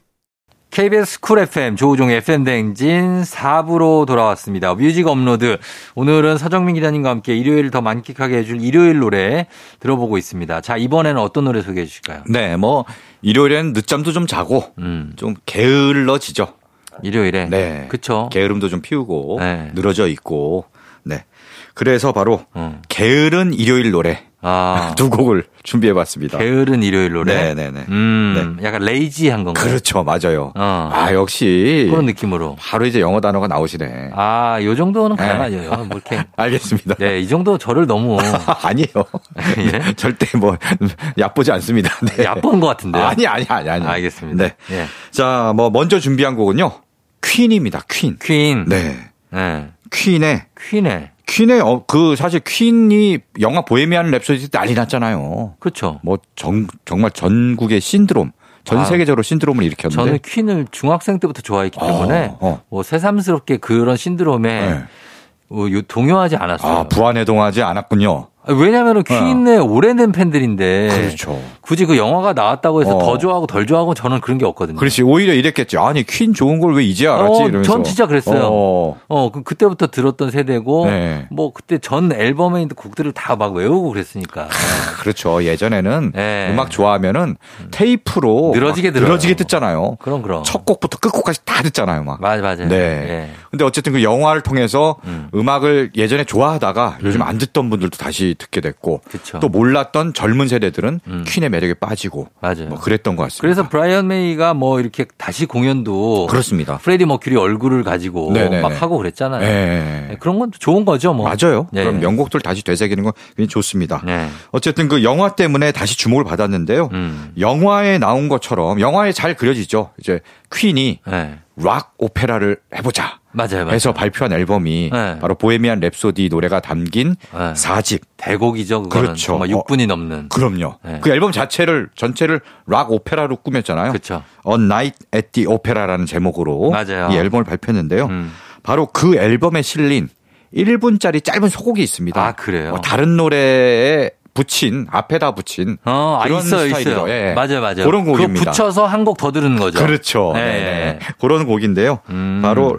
A: KBS 쿨 FM 조우종의 FM 대행진 4부로 돌아왔습니다. 뮤직 업로드. 오늘은 서정민 기자님과 함께 일요일을 더 만끽하게 해줄 일요일 노래 들어보고 있습니다. 자, 이번에는 어떤 노래 소개해 주실까요?
D: 네, 뭐 일요일에는 늦잠도 좀 자고
A: 음,
D: 좀 게을러지죠.
A: 일요일에.
D: 네.
A: 그쵸.
D: 게으름도 좀 피우고
A: 네.
D: 늘어져 있고. 네. 그래서 바로
A: 어.
D: 게으른 일요일 노래
A: 아,
D: 두 곡을 준비해 봤습니다.
A: 게으른 일요일 노래.
D: 네네네.
A: 음, 약간 lazy한 건가요?
D: 그렇죠. 맞아요.
A: 어.
D: 아, 역시
A: 그런 느낌으로.
D: 바로 이제 영어 단어가 나오시네.
A: 아, 요 정도는
D: 네.
A: 가능하죠. 뭐 이렇게.
D: 알겠습니다.
A: 네, 이 정도 저를 너무
D: 아니에요.
A: 예?
D: 절대 뭐 얕보지 않습니다. 네.
A: 얕본 것 같은데요.
D: 아니 아니 아니 아니.
A: 알겠습니다.
D: 네.
A: 예.
D: 자, 뭐 먼저 준비한 곡은요. 퀸입니다. 퀸.
A: 퀸.
D: 네.
A: 네.
D: 퀸의
A: 퀸의.
D: 퀸의 어, 그 사실 퀸이 영화 보헤미안 랩소디 때 난리 났잖아요.
A: 그렇죠.
D: 뭐 정, 정말 전국의 신드롬, 전
A: 아.
D: 세계적으로 신드롬을 일으켰는데.
A: 저는 퀸을 중학생 때부터 좋아했기 때문에
D: 어, 어.
A: 뭐 새삼스럽게 그런 신드롬에
D: 네.
A: 어, 요- 동요하지 않았어요.
D: 아, 부안해동하지 않았군요.
A: 아, 왜냐하면 퀸의 오래된 팬들인데
D: 그렇죠.
A: 굳이 그 영화가 나왔다고 해서
D: 어.
A: 더 좋아하고 덜 좋아하고 저는 그런 게 없거든요.
D: 그렇지. 오히려 이랬겠죠. 아니, 퀸 좋은 걸 왜 이제 알았지?
A: 어,
D: 이러면서.
A: 전 진짜 그랬어요.
D: 어.
A: 어, 그, 그때부터 들었던 세대고,
D: 네.
A: 뭐, 그때 전 앨범에 있는 곡들을 다 막 외우고 그랬으니까.
D: 그렇죠. 예전에는
A: 네.
D: 음악 좋아하면은 테이프로
A: 늘어지게
D: 막
A: 들어요.
D: 늘어지게 듣잖아요.
A: 그럼, 그럼.
D: 첫 곡부터 끝곡까지 다 듣잖아요, 막.
A: 맞아, 맞아요.
D: 네.
A: 예.
D: 근데 어쨌든 그 영화를 통해서
A: 음.
D: 음. 악을 예전에 좋아하다가 요즘 안 듣던 분들도 다시 듣게 됐고
A: 그쵸.
D: 또 몰랐던 젊은 세대들은
A: 음.
D: 퀸의 매력에 빠지고
A: 맞아요.
D: 뭐 그랬던 것 같습니다.
A: 그래서 브라이언 메이가 뭐 이렇게 다시 공연도
D: 그렇습니다.
A: 프레디 머큐리 얼굴을 가지고
D: 네네네.
A: 막 하고 그랬잖아요.
D: 네.
A: 네, 그런 건 좋은 거죠, 뭐.
D: 맞아요.
A: 네.
D: 그럼 명곡들 다시 되새기는 건 굉장히 좋습니다.
A: 네.
D: 어쨌든 그 영화 때문에 다시 주목을 받았는데요.
A: 음.
D: 영화에 나온 것처럼 영화에 잘 그려지죠. 이제 퀸이
A: 네.
D: 락 오페라를 해보자.
A: 맞아요, 맞아요.
D: 해서 발표한 앨범이
A: 네.
D: 바로 보헤미안 랩소디 노래가 담긴
A: 네.
D: 사 4집.
A: 대곡이죠, 그거는.
D: 그렇죠.
A: 정말 6분이 넘는.
D: 그럼요.
A: 네.
D: 그 앨범 자체를 전체를 락 오페라로 꾸몄잖아요.
A: 그렇죠.
D: A Night at the Opera라는 제목으로
A: 맞아요.
D: 이 앨범을 발표했는데요.
A: 음.
D: 바로 그 앨범에 실린 1분짜리 짧은 소곡이 있습니다.
A: 아, 그래요?
D: 뭐 다른 노래에 붙인 앞에다 붙인
A: 어, 아,
D: 그런
A: 있어요. 있어요.
D: 예.
A: 맞아요, 맞아요.
D: 그런 곡입니다.
A: 붙여서 한 곡 더 들은 거죠.
D: 그렇죠.
A: 네.
D: 네. 그런 곡인데요.
A: 음.
D: 바로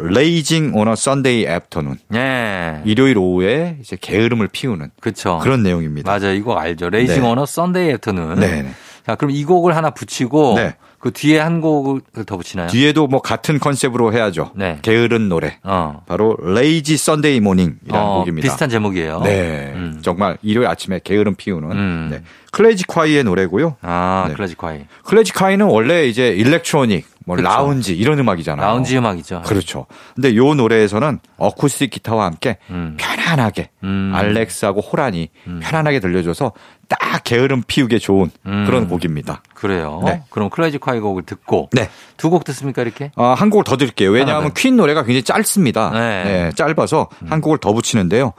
D: on a Sunday Afternoon.
A: 예.
D: 일요일 오후에 이제 게으름을 피우는
A: 그렇죠.
D: 그런 내용입니다.
A: 맞아요. 이곡 알죠. Lazing
D: 네.
A: on a Sunday Afternoon.
D: 네. 네.
A: 자, 그럼 이 곡을 하나 붙이고
D: 네.
A: 그 뒤에 한 곡을 더 붙이나요?
D: 뒤에도 뭐 같은 컨셉으로 해야죠.
A: 네.
D: 게으른 노래.
A: 어.
D: 바로 Lazy Sunday Morning이라는
A: 어,
D: 곡입니다.
A: 비슷한 제목이에요.
D: 네.
A: 음.
D: 정말 일요일 아침에 게으름 피우는
A: 음.
D: 네. 클래지 콰이의 노래고요.
A: 아,
D: 네.
A: 클래지콰이.
D: 클래지 콰이는 원래 이제 일렉트로닉, 뭐
A: 그쵸.
D: 라운지 이런 음악이잖아요.
A: 라운지 음악이죠.
D: 그렇죠. 근데 요 노래에서는 어쿠스틱 기타와 함께
A: 음.
D: 편안하게
A: 음.
D: 알렉스하고 호란이
A: 음.
D: 편안하게 들려줘서 딱 게으름 피우기 좋은
A: 음.
D: 그런 곡입니다.
A: 그래요.
D: 네.
A: 그럼 클래식화이 곡을 듣고
D: 네.
A: 두 곡 듣습니까 이렇게?
D: 아, 한 곡을 더 드릴게요. 왜냐하면. 퀸 노래가 굉장히 짧습니다.
A: 네.
D: 네, 짧아서 한 곡을 더 붙이는데요.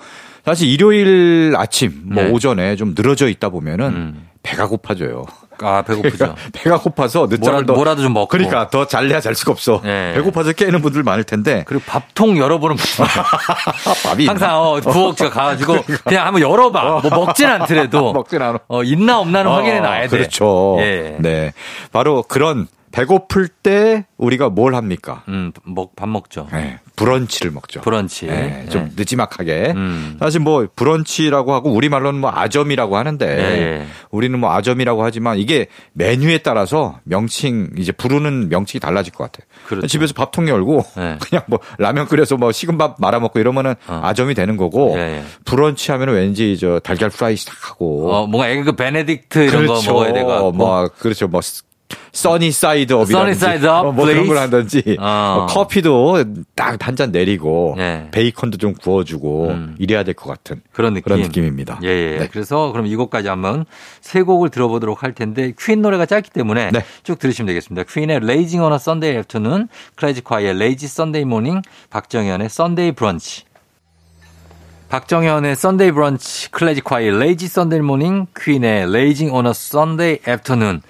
D: 사실 일요일 아침, 뭐
A: 네.
D: 오전에 좀 늘어져 있다 보면은
A: 음.
D: 배가 고파져요.
A: 아, 배고프죠.
D: 배가 고파서 늦잠을
A: 뭐라-
D: 더
A: 뭐라도 좀 먹고.
D: 그러니까 더 잘래야 잘 수가 없어.
A: 네.
D: 배고파서 깨는 분들 많을 텐데
A: 그리고 밥통 열어보는 분.
D: 밥이
A: 항상 어, 부엌 가가지고 그냥 한번 열어봐. 뭐 먹진 않더라도
D: 먹진 않아.
A: 어, 있나 없나는 확인해 놔야 돼.
D: 그렇죠.
A: 예.
D: 네. 바로 그런 배고플 때 우리가 뭘 합니까?
A: 음, 먹, 밥 먹죠.
D: 네, 브런치를 먹죠.
A: 브런치.
D: 네, 좀
A: 네.
D: 느지막하게.
A: 음.
D: 사실 뭐 브런치라고 하고 우리 말로는 뭐 아점이라고 하는데
A: 예.
D: 우리는 뭐 아점이라고 하지만 이게 메뉴에 따라서 명칭 이제 부르는 명칭이 달라질 것 같아요.
A: 그렇죠.
D: 집에서 밥통 열고
A: 네.
D: 그냥 뭐 라면 끓여서 뭐 식은 밥 말아 먹고 이러면은
A: 어.
D: 아점이 되는 거고. 브런치 하면 은 왠지 저 달걀 프라이 시작하고
A: 어, 뭔가 에그 베네딕트 이런 거 먹어야 돼가.
D: 뭐 그렇죠. 뭐 sunny side up이라든지
A: sunny side up,
D: 뭐 그런. 걸 한다든지
A: 어.
D: 뭐 커피도 딱 한 잔 내리고
A: 네.
D: 베이컨도 좀 구워주고
A: 음.
D: 이래야 될 것 같은
A: 그런 느낌.
D: 그런 느낌입니다.
A: 예, 예.
D: 네.
A: 그래서 그럼 이 곡까지 한번 세 곡을 들어보도록 할 텐데 퀸 노래가 짧기 때문에
D: 네.
A: 쭉 들으시면 되겠습니다. 퀸의 Lazing on a Sunday Afternoon, 클래지콰이의 Lazy Sunday Morning, 박정현의 Sunday Brunch. 박정현의 Sunday Brunch, 클래지콰이, Lazy Sunday Morning, 퀸의 Lazing on a Sunday Afternoon.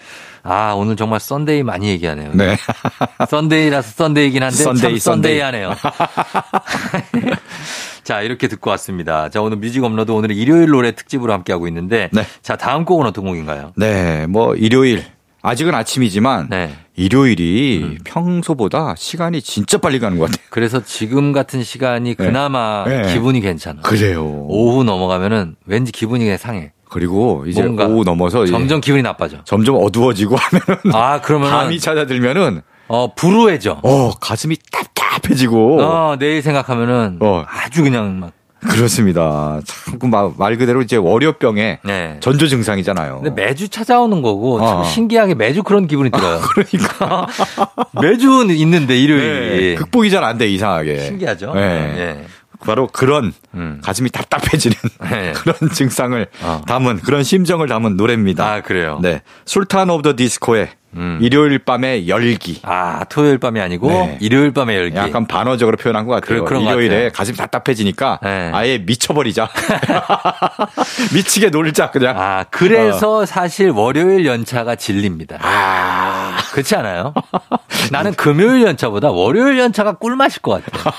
A: 아, 오늘 정말 Sunday 많이 얘기하네요.
D: 네.
A: Sunday라서 Sunday긴 한데
D: Sunday,
A: 참 Sunday. Sunday하네요. 자, 이렇게 듣고 왔습니다. 자, 오늘 뮤직 업로드 오늘은 일요일 노래 특집으로 함께하고 있는데
D: 네.
A: 자, 다음 곡은 어떤 곡인가요?
D: 네, 뭐 일요일 아직은 아침이지만
A: 네.
D: 일요일이 평소보다 시간이 진짜 빨리 가는 것 같아요.
A: 그래서 지금 같은 시간이 그나마
D: 네.
A: 기분이 괜찮아.
D: 그래요.
A: 오후 넘어가면은 왠지 기분이 상해.
D: 그리고 이제 오후 넘어서
A: 점점 기분이 나빠져.
D: 점점 어두워지고 하면은
A: 아, 그러면
D: 밤이 찾아들면은
A: 어, 불우해져.
D: 어 가슴이 답답해지고
A: 어, 내일 생각하면은
D: 어.
A: 아주 그냥 막
D: 그렇습니다. 참 그 말 그대로 이제 월요병의
A: 네.
D: 전조 증상이잖아요.
A: 근데 매주 찾아오는 거고 참
D: 어.
A: 신기하게 매주 그런 기분이 들어요.
D: 그러니까
A: 매주 있는데 일요일이
D: 네, 극복이 잘 안 돼 이상하게.
A: 신기하죠.
D: 네.
A: 예.
D: 바로 그런
A: 음.
D: 가슴이 답답해지는
A: 네.
D: 그런 증상을
A: 어.
D: 담은 그런 심정을 담은 노래입니다.
A: 아 그래요.
D: 네, 술탄 오브 더 디스코의
A: 음.
D: 일요일 밤의 열기.
A: 아 토요일 밤이 아니고
D: 네.
A: 일요일 밤에 열기.
D: 약간 반어적으로 표현한 것 같아요.
A: 그- 것
D: 일요일에
A: 같아요.
D: 가슴이 답답해지니까
A: 네.
D: 아예 미쳐버리자. 미치게 놀자 그냥.
A: 아 그래서 사실 월요일 연차가 진립니다.
D: 아.
A: 그렇지 않아요? 나는 금요일 연차보다 월요일 연차가 꿀맛일 것 같아요.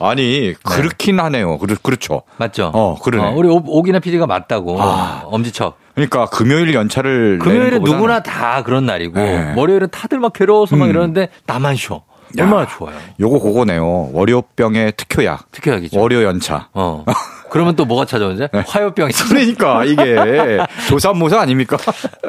D: 아니 그렇긴 하네요. 그렇, 그렇죠.
A: 맞죠?
D: 어, 그러네.
A: 우리 오- 오기나 PD가 맞다고.
D: 아.
A: 엄지척.
D: 그러니까 금요일 연차를 것보다는
A: 누구나 다 그런 날이고
D: 네.
A: 월요일은 다들 막 괴로워서 막
D: 음.
A: 이러는데 나만 쉬어.
D: 야.
A: 얼마나 좋아요.
D: 요거 그거네요. 월요병의 특효약.
A: 특효약이죠.
D: 월요 연차.
A: 어. 그러면 또 뭐가 찾아오죠? 화요병이
D: 그러니까 이게 조산모사 아닙니까?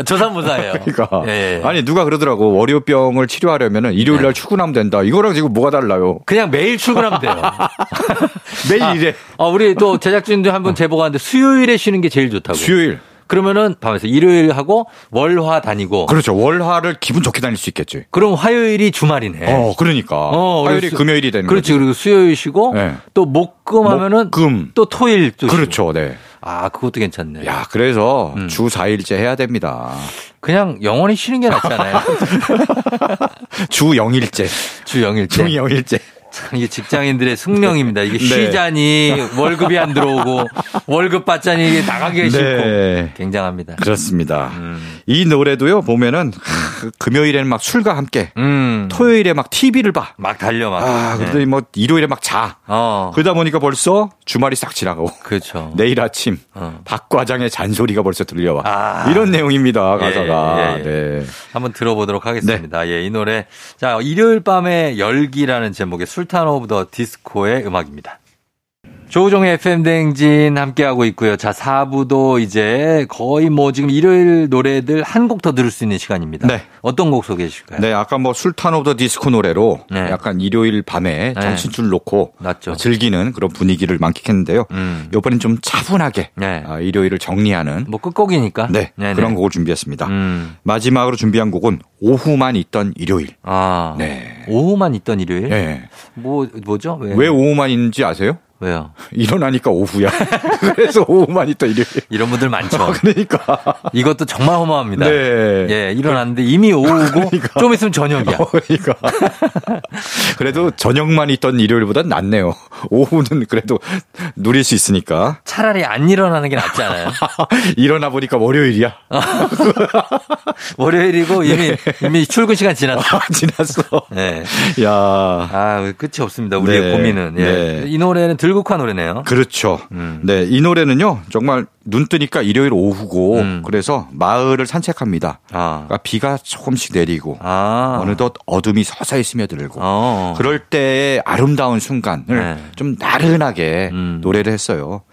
A: 저산무사예요.
D: 그러니까
A: 예, 예.
D: 아니 누가 그러더라고 월요병을 치료하려면은 일요일 날
A: 네.
D: 출근하면 된다. 이거랑 지금 뭐가 달라요?
A: 그냥 매일 출근하면 돼요.
D: 매일
A: 아,
D: 이래.
A: 어, 우리 또 제작진들 한분 제보가 왔는데 수요일에 쉬는 게 제일 좋다고.
D: 수요일.
A: 그러면은 밤에서 일요일 하고 월화 다니고
D: 그렇죠. 월화를 기분 좋게 다닐 수 있겠지.
A: 그럼 화요일이 주말이네.
D: 어, 그러니까.
A: 어,
D: 화요일이
A: 그래서-
D: 금요일이 되는
A: 그렇지.
D: 거지.
A: 그리고 수요일 쉬고
D: 네.
A: 또 목금 하면은
D: 금.
A: 또 토일 또 쉬고.
D: 그렇죠. 네.
A: 아, 그것도 괜찮네.
D: 야, 그래서
A: 음.
D: 주 4일째 해야 됩니다.
A: 그냥 영원히 쉬는 게 낫잖아요.
D: 주 0일째.
A: 주 0일째.
D: 주 0일째.
A: 참 이게 직장인들의 숙명입니다. 이게
D: 네.
A: 쉬자니 월급이 안 들어오고 월급 받자니 이게 나가기가 싫고
D: 네.
A: 굉장합니다.
D: 그렇습니다.
A: 음.
D: 이 노래도요, 보면은, 하, 금요일에는 막 술과 함께,
A: 음.
D: 토요일에 막 TV를 봐.
A: 막 달려 막.
D: 아,
A: 네.
D: 근데 뭐, 일요일에 막 자.
A: 어.
D: 그러다 보니까 벌써 주말이 싹 지나가고,
A: 그렇죠.
D: 내일 아침,
A: 어.
D: 박 과장의 잔소리가 벌써 들려와.
A: 아.
D: 이런 내용입니다, 가사가.
A: 예, 예, 예.
D: 네.
A: 한번 들어보도록 하겠습니다. 예, 이 노래. 자, 일요일 밤의 열기라는 제목의 술탄 오브 더 디스코의 음악입니다. 조우종의 FM대행진 함께하고 있고요. 자, 4부도 이제 거의 뭐 지금 일요일 노래들 한 곡 더 들을 수 있는 시간입니다.
D: 네.
A: 어떤 곡 소개해 주실까요?
D: 네, 아까 뭐 술탄 오브 더 디스코 노래로
A: 네.
D: 약간 일요일 밤에
A: 네.
D: 정신줄 놓고
A: 맞죠.
D: 즐기는 그런 분위기를 만끽했는데요.
A: 음.
D: 이번엔 좀 차분하게
A: 네.
D: 아, 일요일을 정리하는
A: 뭐 끝곡이니까.
D: 네,
A: 네네.
D: 그런 곡을 준비했습니다.
A: 음.
D: 마지막으로 준비한 곡은 오후만 있던 일요일.
A: 아.
D: 네.
A: 오후만 있던 일요일?
D: 네.
A: 뭐, 뭐죠? 왜?
D: 왜 오후만 있는지 아세요?
A: 왜요?
D: 일어나니까 오후야. 그래서 오후만 있던 일요일.
A: 이런 분들 많죠.
D: 그러니까.
A: 이것도 정말 허무합니다.
D: 네.
A: 예, 일어났는데 이미 오후고 좀 있으면 저녁이야.
D: 그러니까. 그래도 저녁만 있던 일요일보단 낫네요. 오후는 그래도 누릴 수 있으니까.
A: 차라리 안 일어나는 게 낫지 않아요?
D: 일어나 보니까 월요일이야.
A: 월요일이고 이미 이미 출근 시간 지났어.
D: 지났어.
A: 네.
D: 야.
A: 아, 끝이 없습니다. 우리의
D: 네.
A: 고민은. 예.
D: 네.
A: 이 노래는 들 국화 노래네요.
D: 그렇죠.
A: 음.
D: 네, 이 노래는요, 정말 눈 뜨니까 일요일 오후고,
A: 음.
D: 그래서 마을을 산책합니다.
A: 아.
D: 그러니까 비가 조금씩 내리고,
A: 아.
D: 어느덧 어둠이 서서히 스며들고,
A: 어.
D: 그럴 때의 아름다운 순간을
A: 네.
D: 좀 나른하게
A: 음.
D: 노래를 했어요.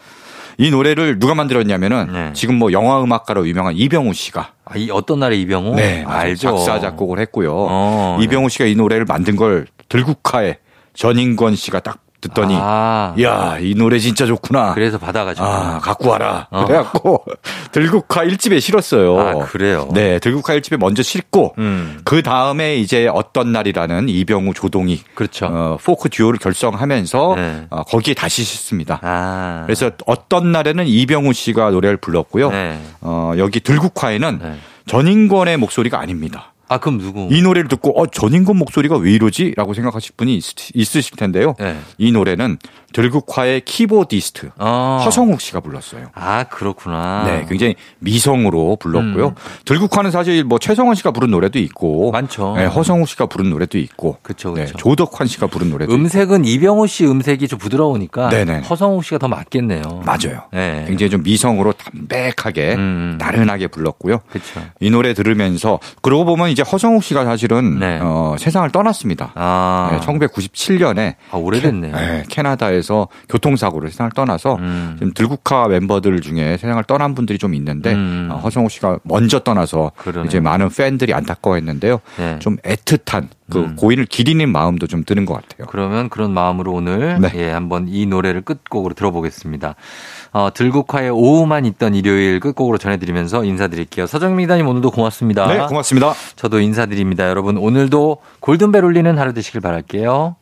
D: 이 노래를 누가 만들었냐면은
A: 네.
D: 지금 뭐 영화 음악가로 유명한 이병우 씨가
A: 아, 이 어떤 날에 이병호?
D: 네,
A: 알죠.
D: 작사 작곡을 했고요.
A: 어, 네.
D: 이병우 씨가 이 노래를 만든 걸 들국화에 전인권 씨가 딱 듣더니
A: 아.
D: 야, 이 노래 진짜 좋구나.
A: 그래서 받아가지고.
D: 아, 갖고 와라.
A: 어.
D: 그래갖고 들국화 1집에 실었어요.
A: 아, 그래요?
D: 네, 들국화 1집에 먼저 실고
A: 음.
D: 그 다음에 이제 어떤 날이라는 이병우 조동이
A: 그렇죠.
D: 어, 포크 듀오를 결성하면서
A: 네.
D: 어, 거기에 다시 싣습니다.
A: 아.
D: 그래서 어떤 날에는 이병우 씨가 노래를 불렀고요.
A: 네.
D: 어, 여기 들국화에는
A: 네.
D: 전인권의 목소리가 아닙니다.
A: 아, 그럼 누구?
D: 이 노래를 듣고 어 전인권 목소리가 왜 이러지? 라고 생각하실 분이 있, 으실 텐데요.
A: 네.
D: 이 노래는 들국화의 키보디스트
A: 어.
D: 허성욱 씨가 불렀어요.
A: 아, 그렇구나.
D: 네, 굉장히 미성으로 불렀고요.
A: 음.
D: 들국화는 사실 뭐 최성원 씨가 부른 노래도 있고,
A: 많죠.
D: 네, 허성욱 씨가 부른 노래도 있고,
A: 그쵸,
D: 네. 조덕환 씨가 부른 노래도 있고.
A: 음색은 이병호 씨 음색이 좀 부드러우니까
D: 네네.
A: 허성욱 씨가 더 맞겠네요.
D: 맞아요.
A: 네.
D: 굉장히 좀 미성으로 담백하게
A: 음.
D: 나른하게 불렀고요.
A: 그렇죠.
D: 이 노래 들으면서 그러고 보면 이제 허성욱 씨가 사실은
A: 네.
D: 어, 세상을 떠났습니다.
A: 아,
D: 네, 1997년에
A: 아, 오래됐네요.
D: 캐나다에 서 교통사고로 세상을 떠나서
A: 음.
D: 지금 들국화 멤버들 중에 세상을 떠난 분들이 좀 있는데
A: 음.
D: 어, 허성욱 씨가 먼저 떠나서
A: 그러네요.
D: 이제 많은 팬들이 안타까워했는데요.
A: 네.
D: 좀 애틋한 그
A: 음.
D: 고인을 기리는 마음도 좀 드는 것 같아요.
A: 그러면 그런 마음으로 오늘
D: 네.
A: 예, 한번 이 노래를 끝곡으로 들어보겠습니다. 어, 들국화의 오후만 있던 일요일 끝곡으로 전해드리면서 인사드릴게요. 서정민 기자님 오늘도 고맙습니다.
D: 네, 고맙습니다.
A: 저도 인사드립니다. 여러분 오늘도 골든벨 울리는 하루 되시길 바랄게요.